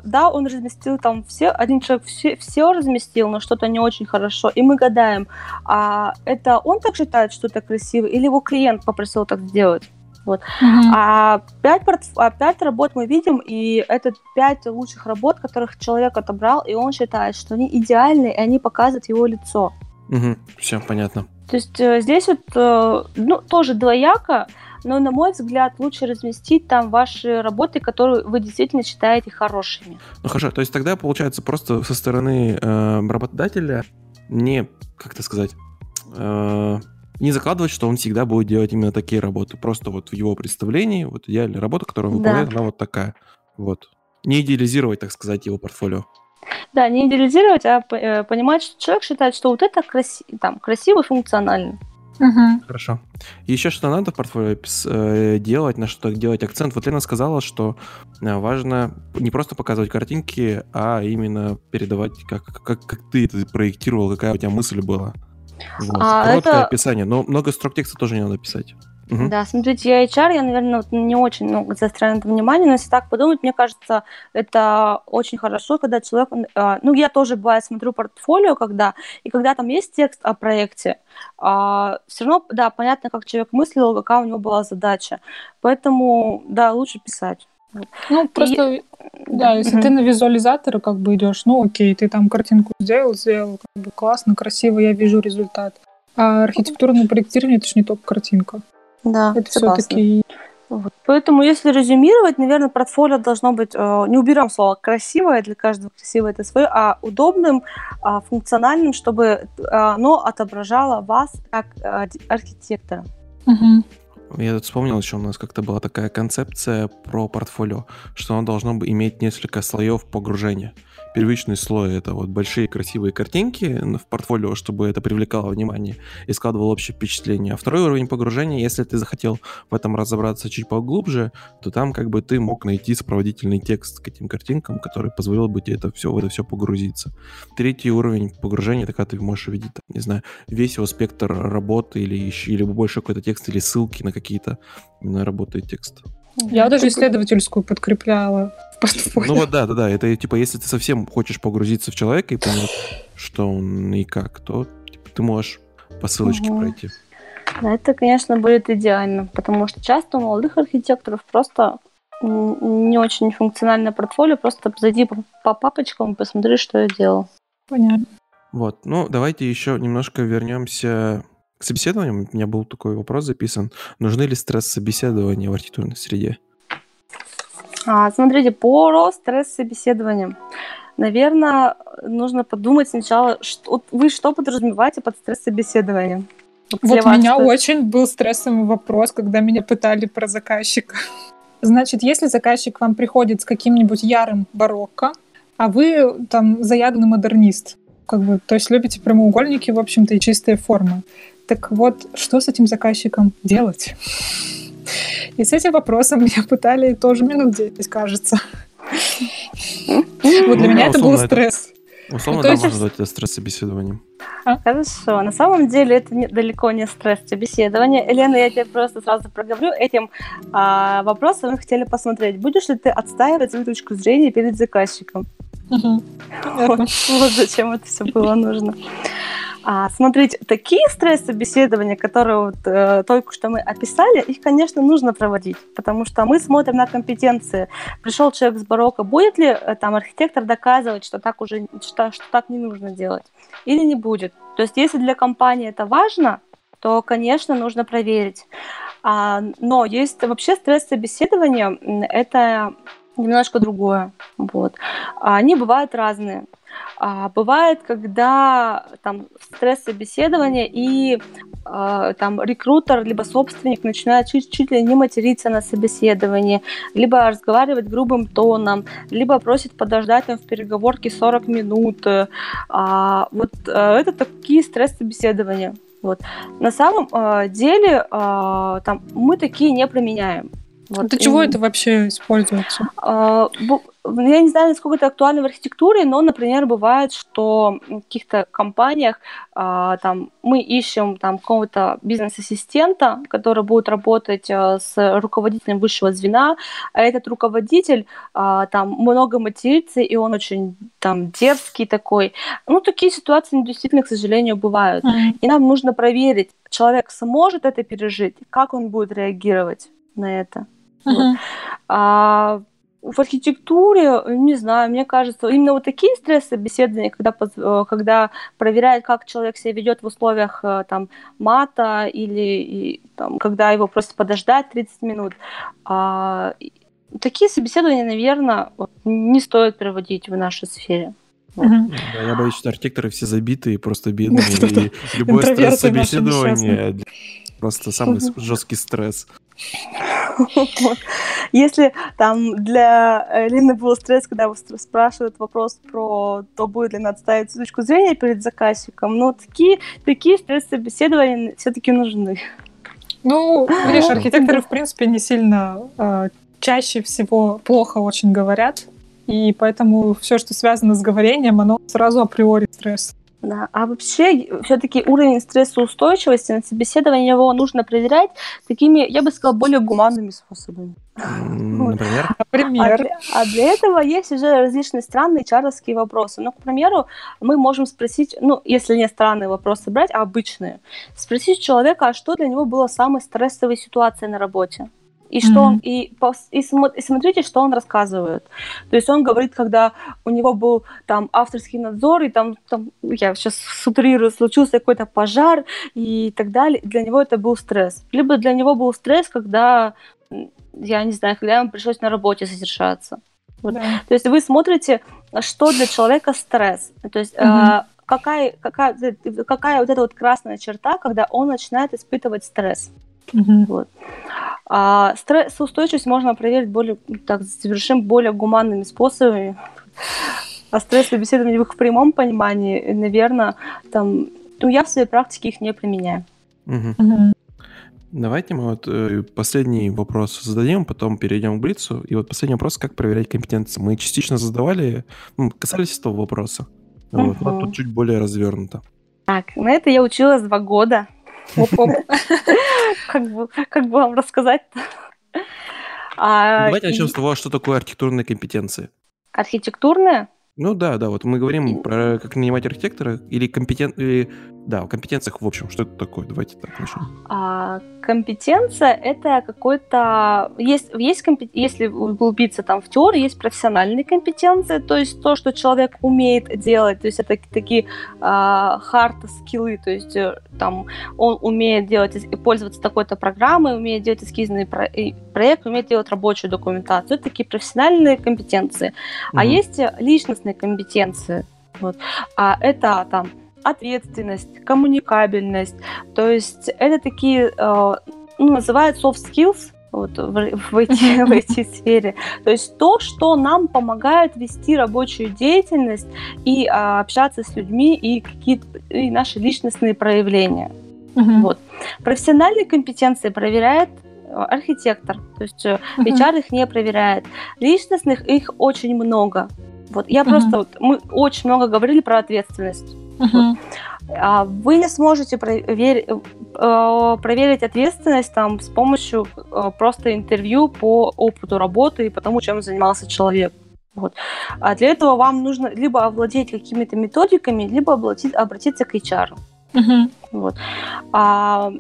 да, он разместил там все, один человек все, все разместил, но что-то не очень хорошо. И мы гадаем, а это он так считает, что это красиво, или его клиент попросил так сделать? Вот. Mm-hmm. А, пять, а пять работ мы видим, и это пять лучших работ, которых человек отобрал, и он считает, что они идеальны, и они показывают его лицо. Угу, все понятно. То есть э, здесь вот, э, ну, тоже двояко, но, на мой взгляд, лучше разместить там ваши работы, которые вы действительно считаете хорошими. Ну хорошо, то есть тогда получается просто со стороны э, работодателя не, как это сказать, э, не закладывать, что он всегда будет делать именно такие работы. Просто вот в его представлении, вот идеальная работа, которую он Да. выполняет, она вот такая. Вот. Не идеализировать, так сказать, его портфолио. Да, не идеализировать, а э, понимать, что человек считает, что вот это краси- там, красиво и функционально. Мгм. Хорошо. Еще что надо в портфолио э, делать, на что делать акцент. Вот Лена сказала, что э, важно не просто показывать картинки, а именно передавать, как, как, как ты это проектировал, какая у тебя мысль была. Вот. А, Короткое это- описание, но много строк текста тоже не надо писать. Мгм. Да, смотрите, я HR, я, наверное, вот не очень много заостряю на это внимание, но если так подумать, мне кажется, это очень хорошо, когда человек, а, ну, я тоже, бывает, смотрю портфолио, когда, и когда там есть текст о проекте, все равно, да, понятно, как человек мыслил, какая у него была задача. Поэтому, да, лучше писать. Ну, просто, да, если Мгм. ты на визуализаторы как бы идешь, ну окей, ты там картинку сделал, сделал, как бы классно, красиво, я вижу результат. А архитектурное проектирование это же не только картинка. Да, Это все-таки Вот. Поэтому, если резюмировать, наверное, портфолио должно быть, э, не уберем слово красивое, для каждого красивое это свое, а удобным, а, функциональным, чтобы э, оно отображало вас как э, архитектора. Я тут вспомнил еще, у нас как-то была такая концепция про портфолио, что оно должно иметь несколько слоев погружения. Первичный слой — это вот большие красивые картинки в портфолио, чтобы это привлекало внимание и складывало общее впечатление. А второй уровень погружения, если ты захотел в этом разобраться чуть поглубже, то там как бы ты мог найти сопроводительный текст к этим картинкам, который позволил бы тебе это все, в это все погрузиться. Третий уровень погружения, это когда ты можешь увидеть, там, не знаю, весь его спектр работы или, или больше какой-то текст, или ссылки на какие-то именно работы и текст. Я даже исследовательскую подкрепляла в портфолио. Ну вот да, да, да. Это типа, если ты совсем хочешь погрузиться в человека и понять, что он и как, то типа, ты можешь по ссылочке Мгм. пройти. Да, это, конечно, будет идеально, потому что часто у молодых архитекторов просто не очень функциональное портфолио, просто зайди по, по папочкам и посмотри, что я делал. Понятно. Вот, ну давайте еще немножко вернемся к собеседованиям. У меня был такой вопрос записан. Нужны ли стресс-собеседования в архитектурной среде? А, смотрите, по стресс-собеседованиям. Наверное, нужно подумать сначала, что, вы что подразумеваете под стресс-собеседованием? Вот у меня что- очень был стрессовый вопрос, когда меня пытали про заказчика. Значит, если заказчик к вам приходит с каким-нибудь ярым барокко, а вы там заядлый модернист, как бы, то есть любите прямоугольники, в общем-то, и чистые формы. Так вот, что с этим заказчиком делать? И с этим вопросом меня пытали тоже минут 10, кажется. Вот для Ну меня это был стресс. Условно, То да, можно назвать это стресс-собеседованием. Хорошо. На самом деле это не- далеко не стресс-собеседование. Елена, я тебе просто сразу проговорю. Этим а, вопросом мы хотели посмотреть, будешь ли ты отстаивать свою точку зрения перед заказчиком. Вот, вот зачем это все было нужно. А, смотрите, такие стресс-собеседования, которые вот, э, только что мы описали, их, конечно, нужно проводить, потому что мы смотрим на компетенции. Пришел человек с барокко, будет ли э, там архитектор доказывать, что так уже что, что так не нужно делать, или не будет. То есть, если для компании это важно, то, конечно, нужно проверить. А, но есть вообще стресс-собеседование, это немножко другое. Вот. Они бывают разные. А, бывает, когда там стресс-собеседование и а, там рекрутер либо собственник начинает чуть, чуть ли не материться на собеседовании, либо разговаривать грубым тоном, либо просит подождать там в переговорке 40 минут. А, вот а, это такие стресс-собеседования. Вот. На самом а, деле а, там, мы такие не применяем. Вот. Для чего М, это вообще используется? а, Я не знаю, насколько это актуально в архитектуре, но, например, бывает, что в каких-то компаниях а, там, мы ищем там, какого-то бизнес-ассистента, который будет работать а, с руководителем высшего звена, а этот руководитель а, там много матерится, и он очень там дерзкий такой. Ну, такие ситуации действительно, к сожалению, бывают. И нам нужно проверить, человек сможет это пережить, как он будет реагировать на это. Мгм. А в архитектуре, не знаю, мне кажется, именно вот такие стресс-собеседования, когда, э, когда проверяют, как человек себя ведет в условиях э, там, мата или и, там, когда его просят подождать 30 минут, а, такие собеседования, наверное, не стоит проводить в нашей сфере. Да, я боюсь, что архитекторы все забитые, просто бедные, и любое стресс-собеседование просто самый жесткий стресс. Если там для Лины был стресс, когда спрашивают вопрос про то, будет ли она отставить точку зрения перед заказчиком, но такие, такие стресс-собеседования все-таки нужны. Ну, видишь, архитекторы, в принципе, не сильно э, чаще всего плохо очень говорят, и поэтому все, что связано с говорением, оно сразу априори стресс. Да, а вообще все-таки уровень стрессоустойчивости на собеседовании его нужно проверять такими, я бы сказала, более гуманными способами. Например? Например. А для, а для этого есть уже различные странные чаровские вопросы. Ну, к примеру, мы можем спросить, ну, если не странные вопросы брать, а обычные, спросить человека, а что для него было самой стрессовой ситуацией на работе и что mm-hmm. он и, и, и смотрите, что он рассказывает. То есть он говорит, когда у него был там авторский надзор, и там, там я сейчас сутрирую, случился какой-то пожар и так далее. Для него это был стресс. Либо для него был стресс, когда, я не знаю, когда ему пришлось на работе задержаться. Вот. Да. То есть вы смотрите, что для человека стресс. То есть mm-hmm. э, какая, какая, какая вот эта вот красная черта, когда он начинает испытывать стресс. Mm-hmm. Вот. А стрессоустойчивость можно проверить более, так, совершенно более гуманными способами. А стрессовые беседования в их прямом понимании, наверное, там, ну, я в своей практике их не применяю. Угу. Угу. Давайте мы вот э, последний вопрос зададим, потом перейдем к Блицу. И вот последний вопрос, как проверять компетенции. Мы частично задавали, ну, касались этого вопроса. Угу. Вот, но тут чуть более развернуто. Так, на это я училась два года. Как бы, как бы вам рассказать-то? А, Давайте начнем с того, что такое архитектурные компетенции. Архитектурные? Ну да, да, вот мы говорим про как нанимать архитектора или компетент... Или, да, о компетенциях в общем. Что это такое? Давайте так начнем. А, компетенция — это какой-то... Есть, есть компет... Если углубиться там в теорию, есть профессиональные компетенции, то есть то, что человек умеет делать, то есть это такие а, хард-скиллы, то есть э, там он умеет делать, пользоваться такой-то программой, умеет делать эскизный про... проект, умеет делать рабочую документацию. Это такие профессиональные компетенции. Угу. А есть личностные компетенции. Вот. А это там ответственность, коммуникабельность. То есть это такие, э, ну, называют soft skills, вот, в, в, эти, в эти сфере. То есть то, что нам помогает вести рабочую деятельность и а, общаться с людьми и какие-то и наши личностные проявления. Uh-huh. Вот. Профессиональные компетенции проверяет э, архитектор, то есть uh-huh. HR их не проверяет. Личностных их очень много. Вот я uh-huh. просто вот, мы очень много говорили про ответственность. А вы не сможете проверить, э, проверить ответственность там с помощью э, просто интервью по опыту работы и по тому, чем занимался человек. Вот. А для этого вам нужно либо овладеть какими-то методиками, либо обратить, обратиться к HR. Uh-huh. Вот. А,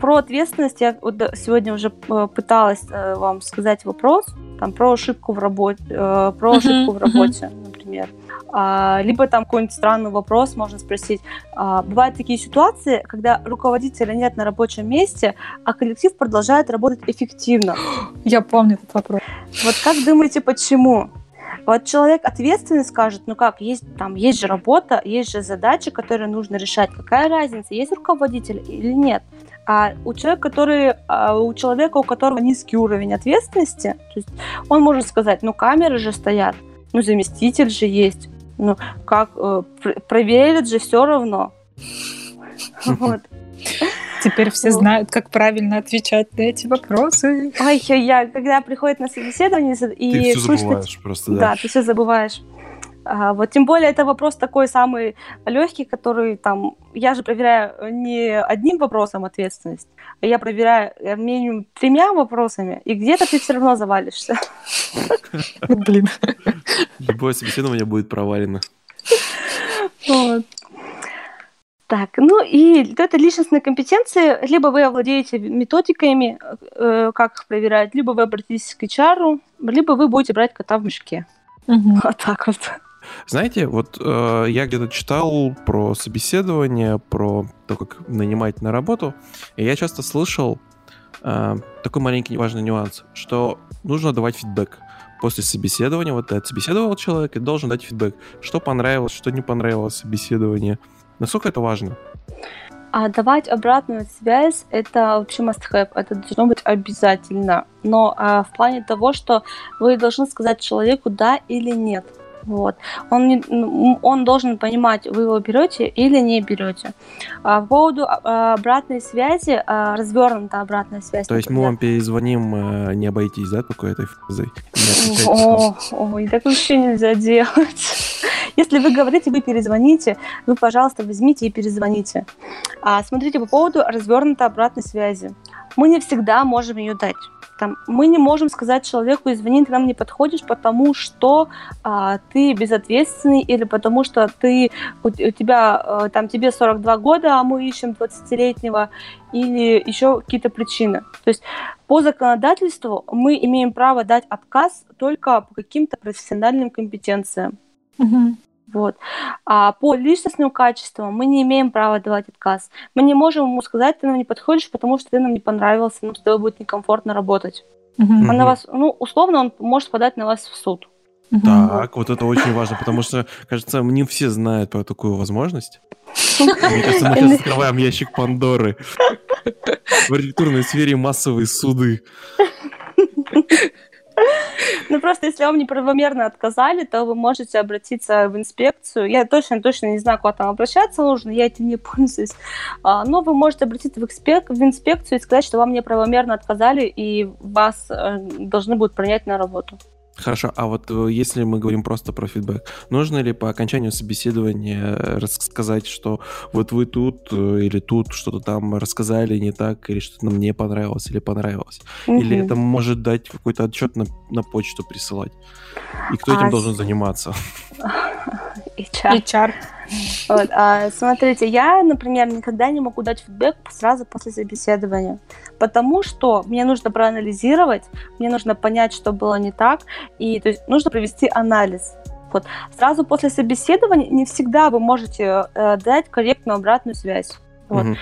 про ответственность я вот сегодня уже э, пыталась вам сказать вопрос там про ошибку в работе, про ошибку в работе, например. Либо там какой-нибудь странный вопрос можно спросить. А, бывают такие ситуации, когда руководителя нет на рабочем месте, а коллектив продолжает работать эффективно. Я помню этот вопрос. Вот как думаете, почему? Вот человек ответственный скажет, ну как, есть там есть же работа, есть же задачи, которые нужно решать. Какая разница, есть руководитель или нет? А у человека, который, а у человека, у которого низкий уровень ответственности, то есть он может сказать, ну камеры же стоят, ну заместитель же есть, ну, как, э, проверят же все равно. Вот. Теперь все знают, как правильно отвечать на эти вопросы. Ой, я, когда приходит на собеседование и ты все слышно, забываешь просто, да. Да, ты все забываешь. А, вот тем более это вопрос такой самый легкий, который там я же проверяю не одним вопросом ответственность, а я проверяю э, минимум тремя вопросами, и где-то ты все равно завалишься. Блин. Любое собеседование будет провалено. Вот. Так, ну и это личностные компетенции. Либо вы овладеете методиками, э, как их проверять, либо вы обратитесь к HR, либо вы будете брать кота в мешке. Угу. Вот так вот. Знаете, вот э, я где-то читал про собеседование, про то, как нанимать на работу, и я часто слышал э, такой маленький важный нюанс, что нужно давать фидбэк. после собеседования, вот ты отсобеседовал человека и должен дать фидбэк, что понравилось, что не понравилось собеседование. Насколько это важно? А давать обратную связь это вообще must have, это должно быть обязательно. Но а, в плане того, что вы должны сказать человеку да или нет. Вот. Он, не, он должен понимать, вы его берете или не берете. А, по поводу а, обратной связи, а, развернутая обратная связь. То есть мы вам перезвоним, а, не обойтись, да, такой этой фразой? Ой, так вообще нельзя делать. Если вы говорите, вы перезвоните, вы, пожалуйста, возьмите и перезвоните. А, смотрите, по поводу развернутой обратной связи. Мы не всегда можем ее дать. Там, мы не можем сказать человеку, извини, ты нам не подходишь, потому что а, ты безответственный или потому что ты, у, у тебя, а, там, тебе 42 года, а мы ищем 20-летнего, или еще какие-то причины. То есть по законодательству мы имеем право дать отказ только по каким-то профессиональным компетенциям. Угу. Вот. А по личностным качествам мы не имеем права давать отказ. Мы не можем ему сказать, ты нам не подходишь, потому что ты нам не понравился, нам с тобой будет некомфортно работать. Угу. Он на вас, ну, условно, он может подать на вас в суд. Так, вот это очень важно, потому что, кажется, не все знают про такую возможность. Мне кажется, мы сейчас открываем ящик Пандоры. В архитектурной сфере массовые суды. Ну, просто если вам неправомерно отказали, то вы можете обратиться в инспекцию. Я точно-точно не знаю, куда там обращаться нужно, я этим не пользуюсь. А, но вы можете обратиться в, инспек... в инспекцию и сказать, что вам неправомерно отказали, и вас э, должны будут принять на работу. Хорошо, а вот э, если мы говорим просто про фидбэк, нужно ли по окончанию собеседования рассказать, что вот вы тут э, или тут что-то там рассказали не так, или что-то нам не понравилось или понравилось? Угу. Или это может дать какой-то отчет на, на почту присылать? И кто этим а должен заниматься? HR. HR. Вот, а, смотрите, я, например, никогда не могу дать фидбэк сразу после собеседования, потому что мне нужно проанализировать, мне нужно понять, что было не так, и то есть нужно провести анализ. Вот. Сразу после собеседования не всегда вы можете э, дать корректную обратную связь. Вот. Угу.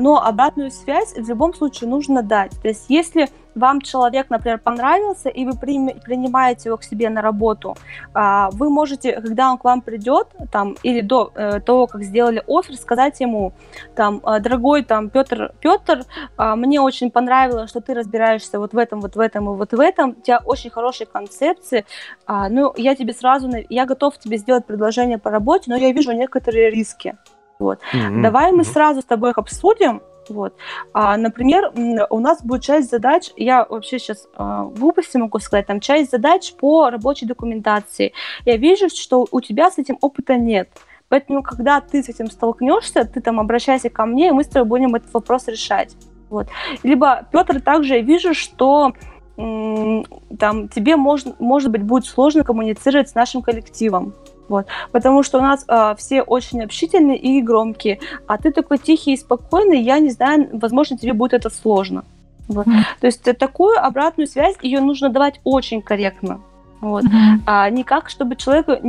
Но обратную связь в любом случае нужно дать. То есть если вам человек, например, понравился, и вы принимаете его к себе на работу, а, вы можете, когда он к вам придет, там, или до э, того, как сделали офер, сказать ему, там, «А, дорогой, там, Петр, Петр, а, мне очень понравилось, что ты разбираешься вот в этом, вот в этом и вот в этом, у тебя очень хорошие концепции, ну, я тебе сразу, я готов тебе сделать предложение по работе, но я вижу некоторые риски. Вот. Mm-hmm. Давай мы сразу с тобой их обсудим, вот. А, например, у нас будет часть задач, я вообще сейчас а, глупости могу сказать, там часть задач по рабочей документации. Я вижу, что у тебя с этим опыта нет. Поэтому, когда ты с этим столкнешься, ты там обращайся ко мне, и мы с тобой будем этот вопрос решать. Вот. Либо, Петр, также я вижу, что там тебе может, может быть будет сложно коммуницировать с нашим коллективом. Вот. Потому что у нас э, все очень общительные и громкие, а ты такой тихий и спокойный, я не знаю, возможно, тебе будет это сложно. Вот. Mm-hmm. То есть такую обратную связь, ее нужно давать очень корректно. Вот. Mm-hmm. А никак, чтобы человека,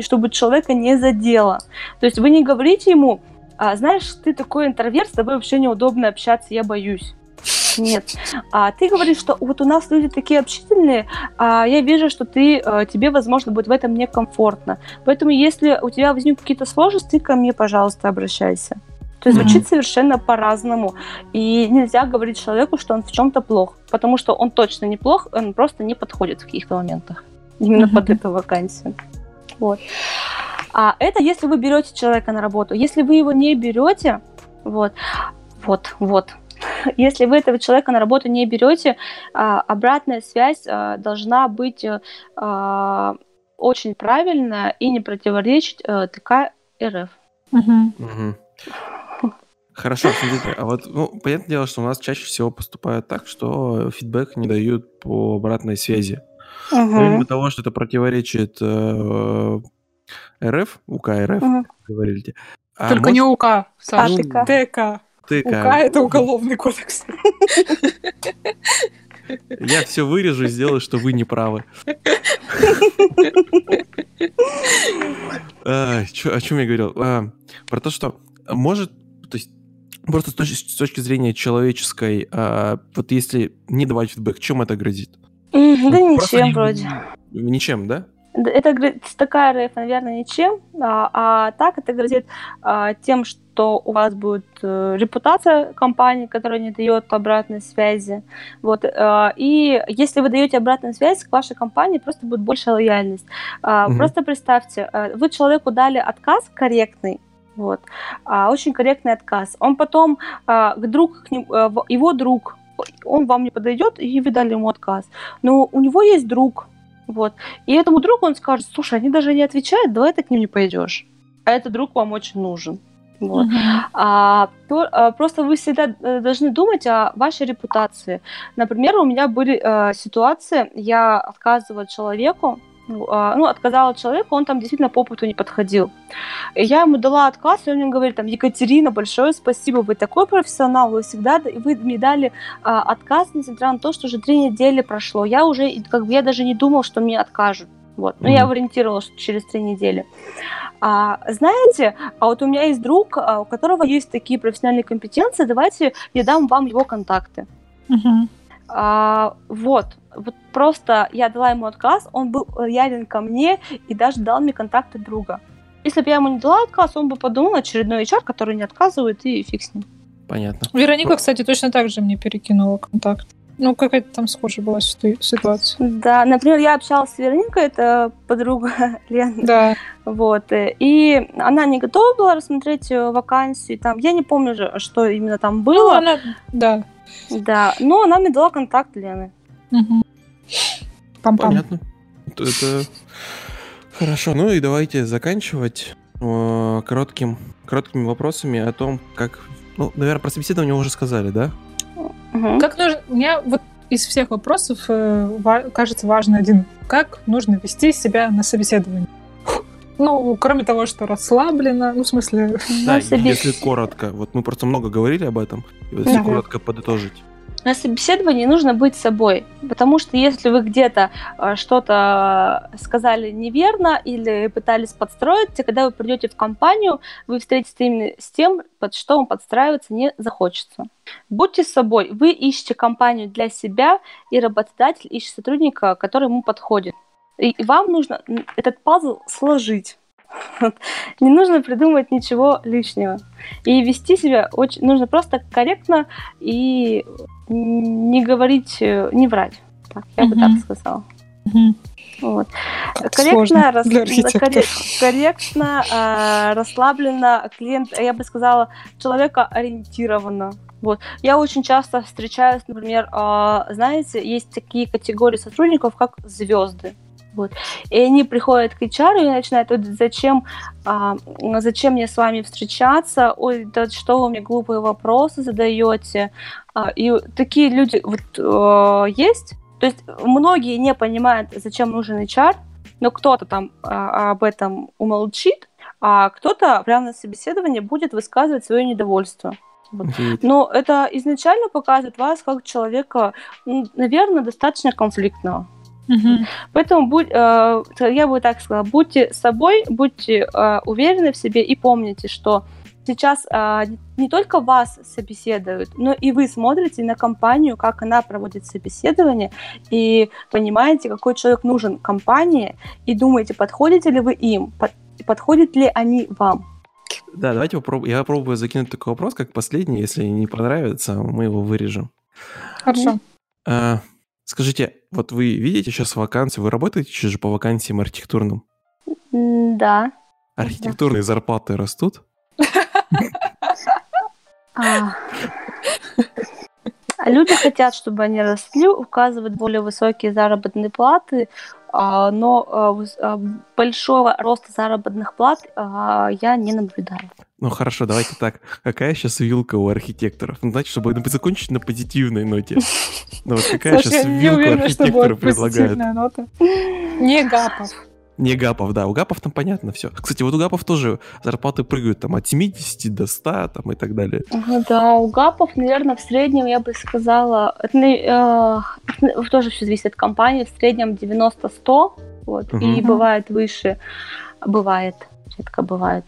чтобы человека не задело. То есть вы не говорите ему, а, знаешь, ты такой интроверт, с тобой вообще неудобно общаться, я боюсь. Нет. А ты говоришь, что вот у нас люди такие общительные, а я вижу, что ты, э, тебе, возможно, будет в этом некомфортно. Поэтому, если у тебя возникнут какие-то сложности, ко мне, пожалуйста, обращайся. То есть звучит mm-hmm. совершенно по-разному. И нельзя говорить человеку, что он в чем-то плох, потому что он точно не плох, он просто не подходит в каких-то моментах. Именно mm-hmm. под эту вакансию. Вот. А это если вы берете человека на работу. Если вы его не берете, вот, вот, вот, если вы этого человека на работу не берете, а, обратная связь а, должна быть а, очень правильная и не противоречить ТК РФ. Хорошо, смотрите, а вот, ну, понятное дело, что у нас чаще всего поступает так, что фидбэк не дают по обратной связи. Угу. Помимо того, что это противоречит э, РФ, УК РФ, угу. говорили. А Только может... не УК, Саша, а, ТК. ТК. УК — это уголовный кодекс. Я все вырежу и сделаю, что вы не правы. А, о чем я говорил? А, про то, что может, то есть просто с точки, с точки зрения человеческой, а, вот если не давать фидбэк, чем это грозит? Да Ну, ничем не- вроде. Ничем, да? Да, Это такая РФ, наверное, ничем, а, а так это грозит а, тем, что у вас будет э, репутация компании, которая не дает обратной связи. Вот, а, и если вы даете обратную связь, к вашей компании просто будет больше лояльность. А, Мгм. Просто представьте, а, вы человеку дали отказ корректный, вот, а, очень корректный отказ. Он потом, к друг, к ним- в- его друг, он вам не подойдет, и вы дали ему отказ. Но у него есть друг, вот, и этому другу он скажет, слушай, они даже не отвечают, давай ты к ним не пойдешь. А этот друг вам очень нужен. Вот. Мгм. А, то- а, просто вы всегда э, должны думать о вашей репутации. Например, у меня были э, ситуации, я отказывала человеку, ну, а, ну, отказала человеку, он там действительно по опыту не подходил. И я ему дала отказ, и он мне говорит, там, Екатерина, большое спасибо, вы такой профессионал, вы всегда, вы мне дали а, отказ, несмотря на то, что уже три недели прошло. Я уже, как бы, я даже не думал, что мне откажут. Вот. Но я Мгм. ориентировалась, что через три недели. А, знаете, а вот у меня есть друг, а, у которого есть такие профессиональные компетенции, давайте я дам вам его контакты. Мгм. А, вот, вот просто я дала ему отказ, он был лоялен ко мне и даже дал мне контакты друга. Если бы я ему не дала отказ, он бы подумал очередной HR, который не отказывает, и фиг с ним. Понятно. Вероника, кстати, точно так же мне перекинула контакт. Ну, какая-то там схожая была ситу- ситуация. Да, например, я общалась с Вероникой, это подруга Лены, Да. вот, э, и она не готова была рассмотреть э, вакансию, там, я не помню же, что именно там Ну, было, она... Да. да, но она мне дала контакт Лены. Мгм. Пам-пам. Понятно. Это, это хорошо. Ну и давайте заканчивать э, коротким, короткими вопросами о том, как... Ну, наверное, про собеседование уже сказали, да? Мгм. Как нужно... У меня вот из всех вопросов э, ва- кажется важный один. Как нужно вести себя на собеседовании? Ну, кроме того, что расслабленно, ну, в смысле... Да, если коротко. Вот мы просто много говорили об этом. Если Да. коротко подытожить. На собеседовании нужно быть собой, потому что если вы где-то э, что-то сказали неверно или пытались подстроиться, когда вы придете в компанию, вы встретитесь именно с тем, под что вам подстраиваться не захочется. Будьте собой, вы ищете компанию для себя, и работодатель ищет сотрудника, который ему подходит. И вам нужно этот пазл сложить. Не нужно придумывать ничего лишнего. И вести себя очень нужно просто корректно и не говорить, э, не врать. Так, я бы так сказала. Вот. Сложно рас- для архитектора. корре- корректно, э, расслабленно, клиент, я бы сказала, человека ориентированно. Вот. Я очень часто встречаюсь, например, а, знаете, есть такие категории сотрудников, как звезды. Вот. И они приходят к HR и начинают, «Вот зачем, а, зачем мне с вами встречаться, ой, да что вы мне глупые вопросы задаете. А, и такие люди вот э, есть. То есть многие не понимают, зачем нужен HR, но кто-то там а, об этом умолчит, а кто-то прямо на собеседовании будет высказывать свое недовольство. Вот. Но это изначально показывает вас как человека, наверное, достаточно конфликтного. Мгм. Поэтому будь, э, я бы так сказала, будьте собой, будьте э, уверены в себе и помните, что сейчас э, не только вас собеседуют, но и вы смотрите на компанию, как она проводит собеседование, и понимаете, какой человек нужен компании, и думаете, подходите ли вы им, под- подходят ли они вам. Да, давайте попробуем. Я попробую закинуть такой вопрос, как последний. Если не понравится, мы его вырежем. Хорошо. А, скажите, вот вы видите сейчас вакансии, вы работаете сейчас же по вакансиям архитектурным? Да. Архитектурные зарплаты растут? А. А Люди хотят, чтобы они росли, указывают более высокие заработные платы, но а, а, большого роста заработных плат а, я не наблюдаю. Ну хорошо, давайте так. Какая сейчас вилка у архитекторов? Ну, знаете, чтобы закончить на позитивной ноте. Ну вот какая сейчас вилка уверена, предлагают? позитивная нота. Не Гапов. Не Гапов, да, у Гапов там понятно все. Кстати, вот у Гапов тоже зарплаты прыгают там от 70 до 100 там и так далее. Да, у ГАПов, наверное, в среднем, я бы сказала, это, э, тоже все зависит от компании, в среднем 90-100, вот, и Мгм. бывает выше, бывает, редко бывает.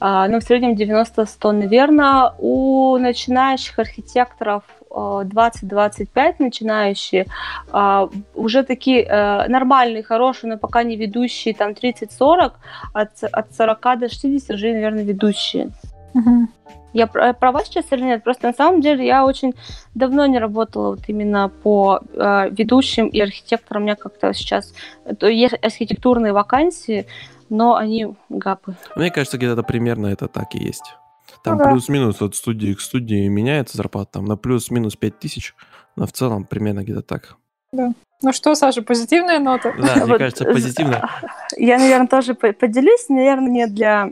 А, но в среднем 90-100, наверное, у начинающих архитекторов 20-25 начинающие, а, уже такие э, нормальные, хорошие, но пока не ведущие, там 30-40, от, от 40 до 60 уже, наверное, ведущие. Угу. Я права сейчас или нет? Просто на самом деле я очень давно не работала вот именно по э, ведущим и архитекторам. У меня как-то сейчас то есть архитектурные вакансии, но они гапы. Мне кажется, где-то примерно это так и есть. Там ага. плюс-минус от студии к студии меняется зарплата, там на плюс-минус 5 тысяч, но в целом примерно где-то так. Да. Ну что, Саша, позитивная нота? Да, мне кажется, позитивная. Я, наверное, тоже поделюсь, наверное, не для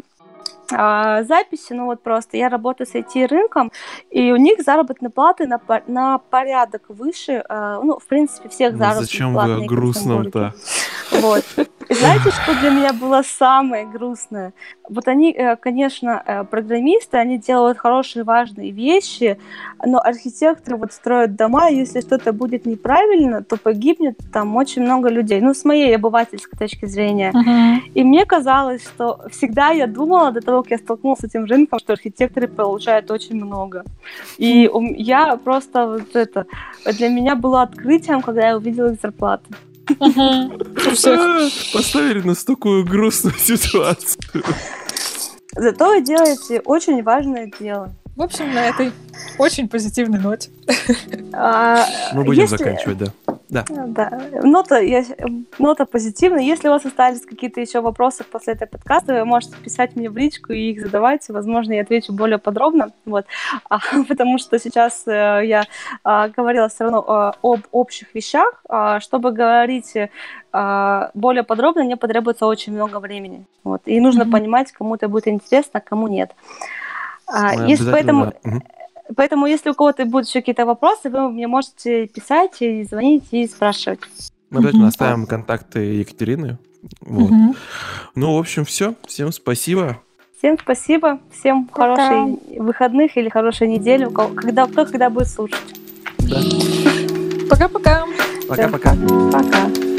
а, записи, ну вот просто я работаю с IT-рынком, и у них заработные платы на, на порядок выше, а, ну, в принципе, всех ну, заработных Зачем плат. Зачем вы грустном-то? Вот. И знаете, что для меня было самое грустное? Вот они, э, конечно, э, программисты, они делают хорошие, важные вещи, но архитекторы вот строят дома, если что-то будет неправильно, то погибнет там очень много людей. Ну, с моей обывательской точки зрения. Uh-huh. И мне казалось, что всегда я думала до того, как я столкнулась с этим рынком, что архитекторы получают очень много. И я просто вот это... Для меня было открытием, когда я увидела их зарплаты. Поставили нас в такую грустную ситуацию. Зато вы делаете очень важное дело. В общем, на этой очень позитивной ноте. А, Мы будем заканчивать, да. Да. да. Нота, я, нота позитивная. Если у вас остались какие-то еще вопросы после этой подкаста, вы можете писать мне в личку и их задавать. Возможно, я отвечу более подробно. Вот. А, потому что сейчас э, я а, говорила все равно а, об общих вещах. А, чтобы говорить а, более подробно, мне потребуется очень много времени. Вот. И нужно mm-hmm. понимать, кому это будет интересно, а кому нет. А, если поэтому... Да. Поэтому, если у кого-то будут еще какие-то вопросы, вы мне можете писать и звонить и спрашивать. Мы обязательно оставим контакты Екатерины. Вот. Ну, в общем, все. Всем спасибо. Всем спасибо. Всем Пока. хороших выходных или хорошей недели, когда кто когда будет слушать. Да. Пока-пока. Пока-пока. Пока.